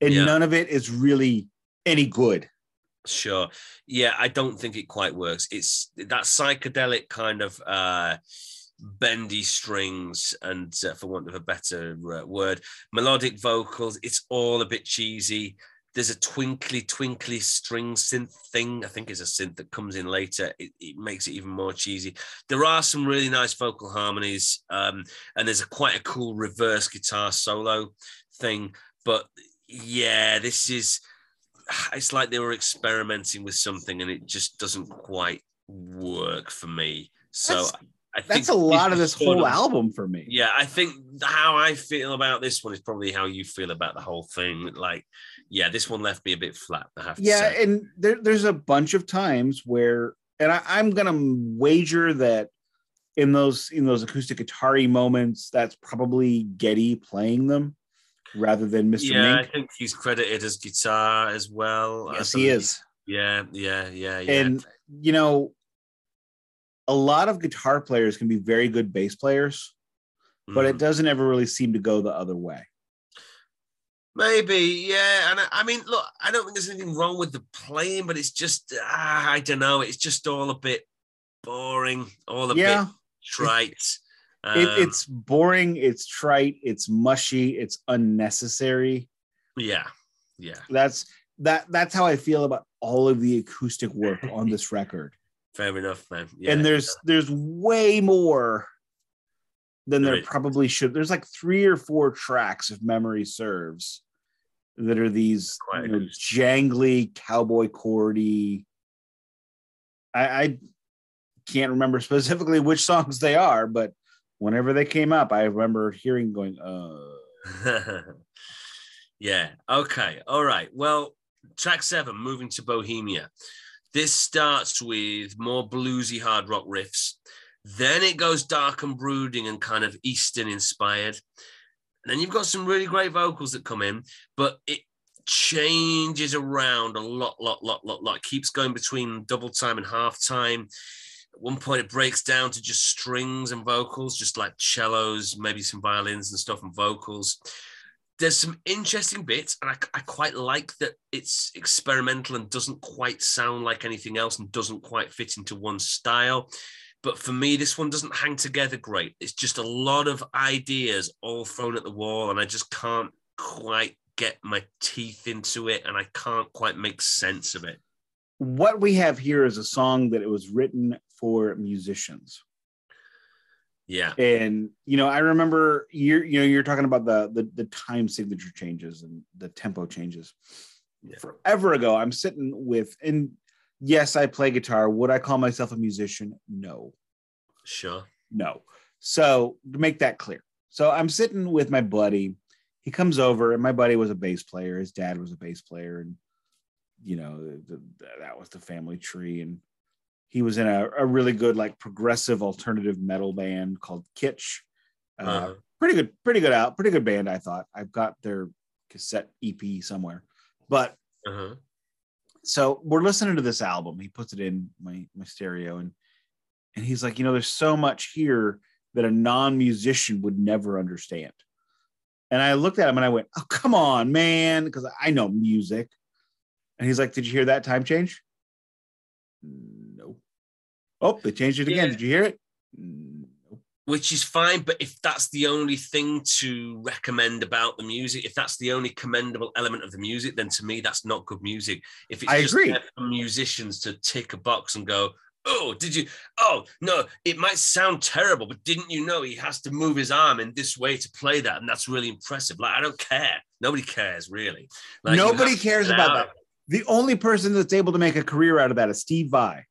and yeah. none of it is really any good. Sure. Yeah, I don't think it quite works. It's that psychedelic kind of. uh bendy strings and uh, for want of a better uh, word melodic vocals. It's all a bit cheesy. There's a twinkly twinkly string synth thing i think it's a synth that comes in later. It, it makes it even more cheesy. There are some really nice vocal harmonies um, and there's a quite a cool reverse guitar solo thing. But yeah this is it's like they were experimenting with something and it just doesn't quite work for me. So That's- That's a lot of this whole of- album for me. Yeah, I think how I feel about this one is probably how you feel about the whole thing. Like, yeah, this one left me a bit flat. I have to yeah and there, there's a bunch of times where and I, i'm gonna wager that in those in those acoustic guitar moments that's probably geddy playing them rather than mr yeah, I think he's credited as guitar as well. Yes he is Yeah, yeah, yeah, yeah. and you know a lot of guitar players can be very good bass players but it Mm. doesn't ever really seem to go the other way maybe, yeah. And I, I mean, look, I don't think there's anything wrong with the playing, but it's just, ah, I don't know. It's just all a bit boring, all a yeah bit trite. it, Um, it's boring it's trite it's mushy it's unnecessary yeah, yeah. that's that that's how i feel about all of the acoustic work on this record Fair enough, man. Yeah, and there's there's way more than There there probably should there's like three or four tracks if memory serves that are these you know, jangly cowboy chordy I, I can't remember specifically which songs they are but whenever they came up i remember hearing going uh yeah. Okay. All right. Well, track seven, moving to Bohemia. This starts with more bluesy hard rock riffs. Then it goes dark and brooding and kind of Eastern inspired. And then you've got some really great vocals that come in, but it changes around a lot, lot, lot, lot, lot. It keeps going between double time and half time. At one point, it breaks down to just strings and vocals, just like cellos, maybe some violins and stuff, and vocals. There's some interesting bits, and I, I quite like that it's experimental and doesn't quite sound like anything else and doesn't quite fit into one style. But for me, this one doesn't hang together great. It's just a lot of ideas all thrown at the wall, and I just can't quite get my teeth into it, and I can't quite make sense of it. what we have here is a song that it was written for musicians Yeah. and you know i remember you're you know you're talking about the the, the time signature changes and the tempo changes. Yeah. forever ago i'm sitting with and yes i play guitar. Would i call myself a musician? No. Sure. no. So to make that clear. So i'm sitting with my buddy. He comes over and my buddy was a bass player. His dad was a bass player and you know the, the, that was the family tree and he was in a, a really good like progressive alternative metal band called kitsch. Uh, Uh-huh. pretty good pretty good out pretty good band i thought. I've got their cassette ep somewhere. But Uh-huh. so we're listening to this album. He puts it in my my stereo and and he's like you know there's so much here that a non-musician would never understand. And i looked at him and i went oh come on man because i know music. And he's like did you hear that time change oh they changed it again Yeah. did you hear it which is fine. But if that's the only thing to recommend about the music, if that's the only commendable element of the music, then to me that's not good music. If it's I just agree. for musicians to tick a box and go, "Oh, did you? Oh, no, it might sound terrible, but didn't you know he has to move his arm in this way to play that, and that's really impressive." Like I don't care. Nobody cares really. Like, nobody cares about out that the only person that's able to make a career out of that is steve vai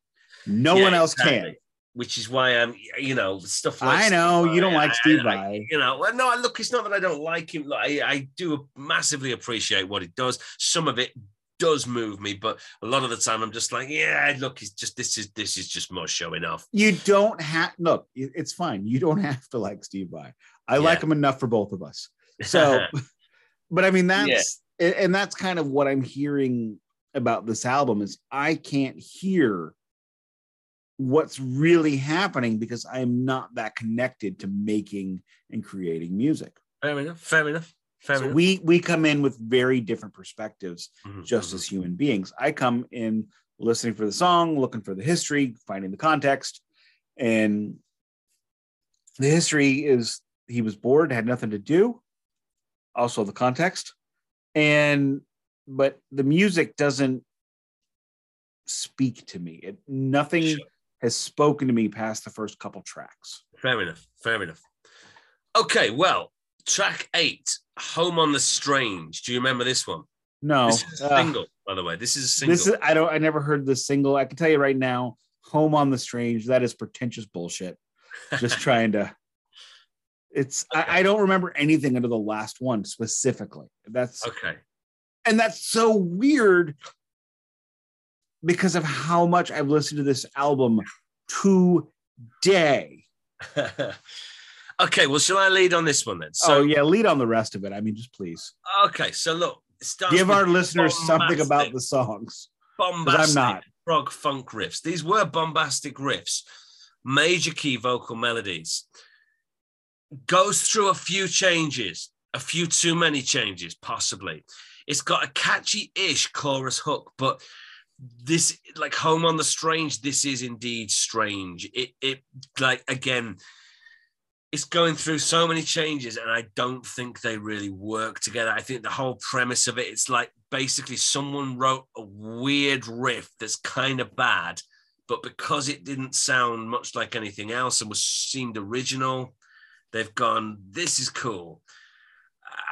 no Yeah, one else exactly. can which is why I'm, you know, stuff like I know, Steve you don't Vai, like Steve I- you know, well, no, look, it's not that I don't like him. I, I do massively appreciate what he does. Some of it does move me, but a lot of the time I'm just like, yeah, look, it's just this is this is just more showing off. you don't have look it's fine you don't have to like steve vai i like him enough for both of us so but i mean that's and and that's kind of what i'm hearing about this album is i can't hear what's really happening because i'm not that connected to making and creating music fair enough, fair enough, fair so enough. we we come in with very different perspectives Mhm, just mhm. as human beings. I come in listening for the song, looking for the history, finding the context. And the history is he was bored, had nothing to do. Also the context. And but the music doesn't speak to me. It nothing Sure. Has spoken to me past the first couple tracks. Fair enough. Fair enough. Okay, well, track eight, "Home on the Strange." Do you remember this one? No. This is a uh, single, by the way. This is a single. This is I don't I never heard the single. I can tell you right now, Home on the Strange, that is pretentious bullshit. Just trying to it's Okay. I, I don't remember anything under the last one specifically. That's okay. and that's so weird because of how much I've listened to this album today. okay, well, shall I lead on this one then? So oh yeah, lead on the rest of it. I mean, just please okay, so look, give our listeners something about the songs. bombastic I'm not. prog funk riffs. These were bombastic riffs, major key vocal melodies. Goes through a few changes, a few too many changes, possibly. It's got a catchy-ish chorus hook, but this like home on the strange this is indeed strange. It it like again it's going through so many changes and i don't think they really work together. I think the whole premise of it it's like basically someone wrote a weird riff that's kind of bad but because it didn't sound much like anything else and was seemed original they've gone this is cool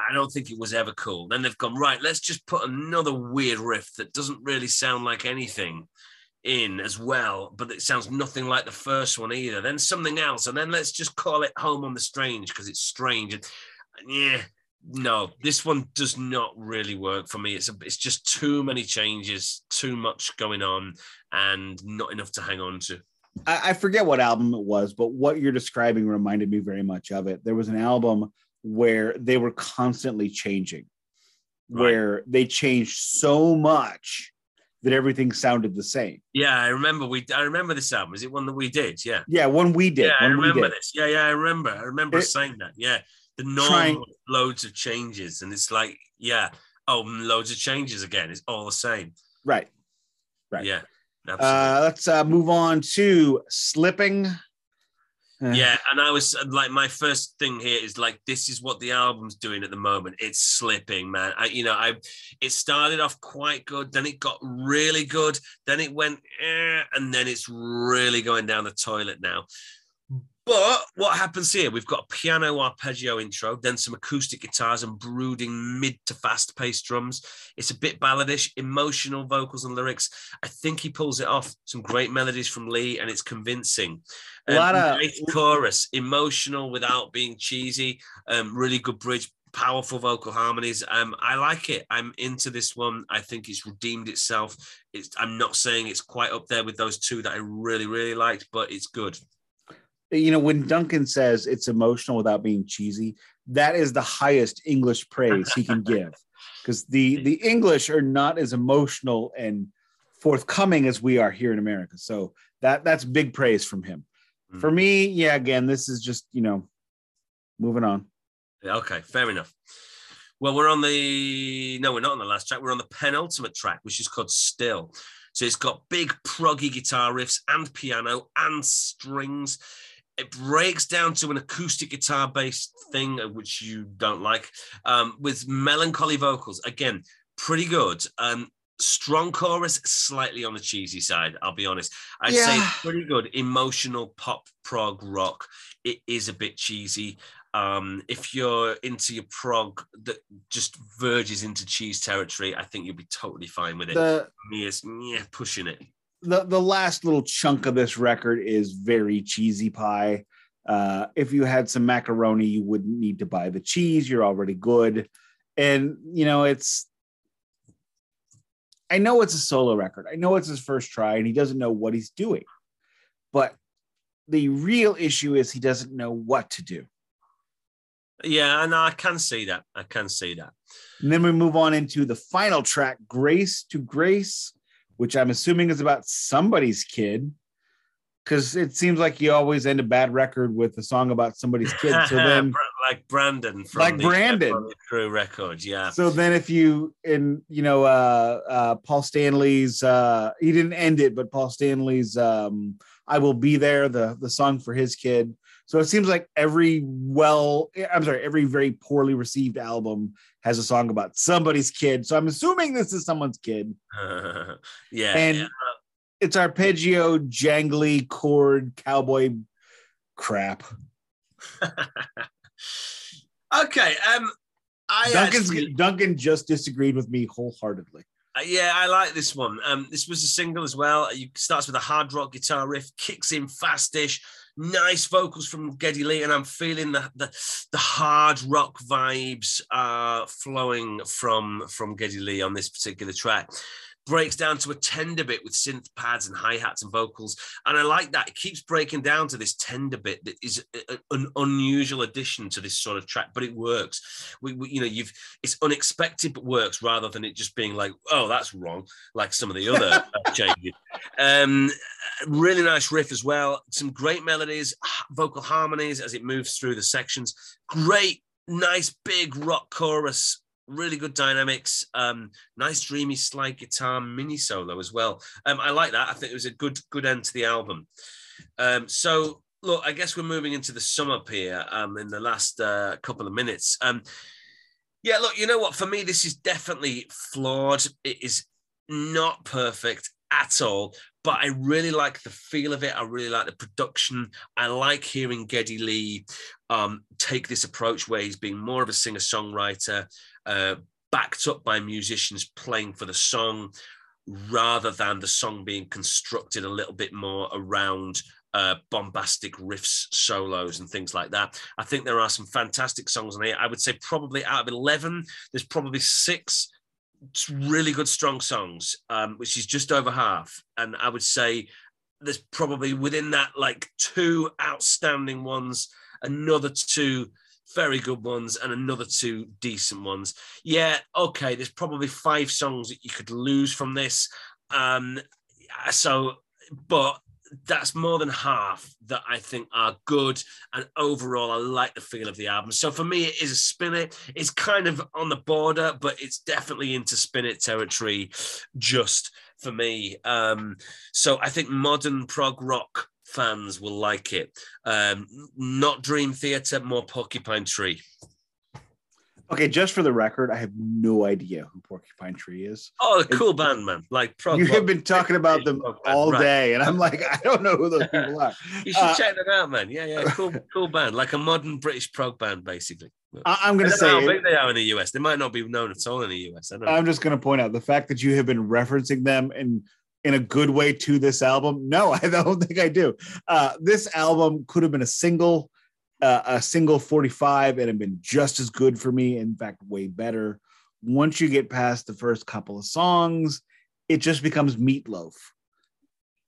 I don't think it was ever cool. Then they've gone, right, let's just put another weird riff that doesn't really sound like anything in as well, but it sounds nothing like the first one either. Then something else, and then let's just call it Home on the Strange because it's strange. And yeah, no, this one does not really work for me. It's a, it's just too many changes, too much going on, and not enough to hang on to. I, I forget what album it was, but what you're describing reminded me very much of it. There was an album where they were constantly changing, Right. where they changed so much that everything sounded the same. Yeah, I remember we. I remember this album. Is it one that we did? Yeah. Yeah, one we did. yeah, I remember this. Yeah, yeah, I remember. I remember It- saying that. Yeah, the normal loads of changes, and it's like, yeah, oh, loads of changes again. It's all the same. Right. Right. Yeah. Uh, let's uh, move on to slipping. Yeah, and I was like, my first thing here is like, this is what the album's doing at the moment. It's slipping, man. I, you know, I, it started off quite good, then it got really good, then it went, eh, and then it's really going down the toilet now. But what happens here? We've got a piano arpeggio intro, then some acoustic guitars and brooding mid to fast paced drums. It's a bit balladish, emotional vocals and lyrics. I think he pulls it off. Some great melodies from Lee, and it's convincing. A lot of- chorus, emotional without being cheesy. Um, really good bridge, powerful vocal harmonies. Um, I like it. I'm into this one. I think it's redeemed itself. It's. I'm not saying it's quite up there with those two that I really, really liked, but it's good. You know when duncan says it's emotional without being cheesy that is the highest english praise he can give because the the english are not as emotional and forthcoming as we are here in america so that that's big praise from him Mm. for me yeah again this is just you know moving on Yeah, Okay, fair enough. Well, we're on the no, we're not on the last track. We're on the penultimate track, which is called Still. So it's got big proggy guitar riffs and piano and strings. It breaks down to an acoustic guitar based thing, uh, which you don't like, um, with melancholy vocals. Again, pretty good. Um, strong chorus, slightly on the cheesy side. I'll be honest. I'd say pretty good. Emotional pop prog rock. It is a bit cheesy um, if you're into your prog that just verges into cheese territory, I think you'll be totally fine with it. the Me, it's yeah, pushing it. The the last little chunk of this record is very cheesy pie. Uh, if you had some macaroni, you wouldn't need to buy the cheese. You're already good, and you know it's. I know it's a solo record. I know it's his first try, and he doesn't know what he's doing. But the real issue is he doesn't know what to do. Yeah, and I can see that. I can see that. And then we move on into the final track, Grace to Grace, which I'm assuming is about somebody's kid. Because it seems like you always end a bad record with a song about somebody's kid. So then, like Brandon from Like the, Brandon. Crew Records, yeah. so then if you and you know uh uh Paul Stanley's uh he didn't end it, but Paul Stanley's um I Will Be There, the the song for his kid. So it seems like every well, I'm sorry, every very poorly received album has a song about somebody's kid. So I'm assuming this is someone's kid. yeah, and yeah. it's arpeggio, jangly chord, cowboy crap. okay. Um, I Duncan's, actually, Duncan just disagreed with me wholeheartedly. Uh, yeah, I like this one. Um, this was a single as well. It starts with a hard rock guitar riff, kicks in fastish, nice vocals from Geddy Lee, and I'm feeling the the, the hard rock vibes are flowing from from Geddy Lee on this particular track breaks down to a tender bit with synth pads and hi-hats and vocals. And i like that. It keeps breaking down to this tender bit that is an unusual addition to this sort of track but it works. We, we, you know you've it's unexpected but works rather than it just being like oh that's wrong like some of the other changes. Um really nice riff as well. Some great melodies vocal harmonies as it moves through the sections. Great nice big rock chorus really good dynamics. Um, nice dreamy slide guitar mini solo as well. Um, I like that. I think it was a good good end to the album. Um, so look, I guess we're moving into the sum up here um, in the last uh, couple of minutes. Um, yeah, look, you know what? For me, this is definitely flawed. It is not perfect at all, but I really like the feel of it. I really like the production. I like hearing Geddy Lee um, take this approach where he's being more of a singer songwriter, uh, backed up by musicians playing for the song rather than the song being constructed a little bit more around uh, bombastic riffs, solos, and things like that. I think there are some fantastic songs on here. I would say probably out of 11, there's probably six really good, strong songs, um, which is just over half. And I would say there's probably within that like two outstanding ones, another two very good ones and another two decent ones. Yeah, okay, there's probably five songs that you could lose from this. Um, so, but that's more than half that I think are good. And overall, I like the feel of the album. So for me, it is a spin it. It's kind of on the border, but it's definitely into spin it territory just for me. Um, so I think modern prog rock fans will like it. Um, not Dream Theater, more Porcupine Tree. Okay, just for the record, I have no idea who Porcupine Tree is. Oh, a cool band, man! Like you have been talking about them all day, and I'm like, I don't know who those people are. you should uh, check them out, man. Yeah, yeah, cool, cool band, like a modern British prog band, basically. I, am going to say how big they are in the US. They might not be known at all in the US. I am just going to point out the fact that you have been referencing them in in a good way to this album. No, I don't think I do. Uh, this album could have been a single uh, a single 45 and have been just as good for me. In fact, way better. Once you get past the first couple of songs, it just becomes meatloaf.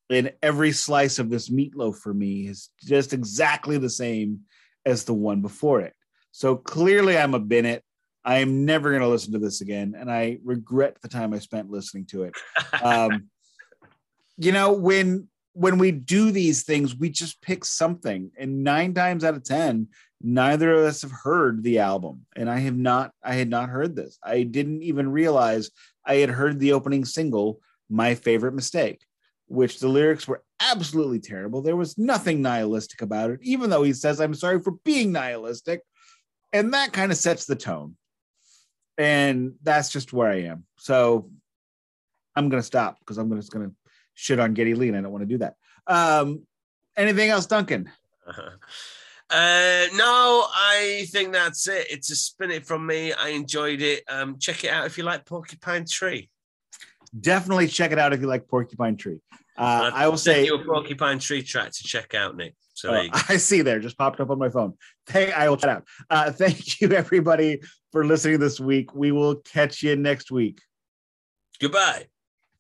And every slice of this meatloaf for me is just exactly the same as the one before it. So clearly, I'm a Bennett. I am never going to listen to this again, and I regret the time I spent listening to it. Um, you know, when when we do these things, we just pick something. And nine times out of 10, neither of us have heard the album. And I have not, I had not heard this. I didn't even realize I had heard the opening single, My Favorite Mistake, which the lyrics were absolutely terrible. There was nothing nihilistic about it, even though he says, I'm sorry for being nihilistic. And that kind of sets the tone. And that's just where I am. So I'm going to stop because I'm just going to shit on Geddy Lee, and I don't want to do that. Um, anything else, Duncan? Uh, no, I think that's it. It's a spin it from me. I enjoyed it. Um, check it out if you like Porcupine Tree. Definitely check it out if you like Porcupine Tree. Uh, I will say you a Porcupine Tree track to check out, Nick. So uh, I see there, just popped up on my phone. Thank, I will check out. Uh, thank you everybody for listening this week. We will catch you next week. Goodbye.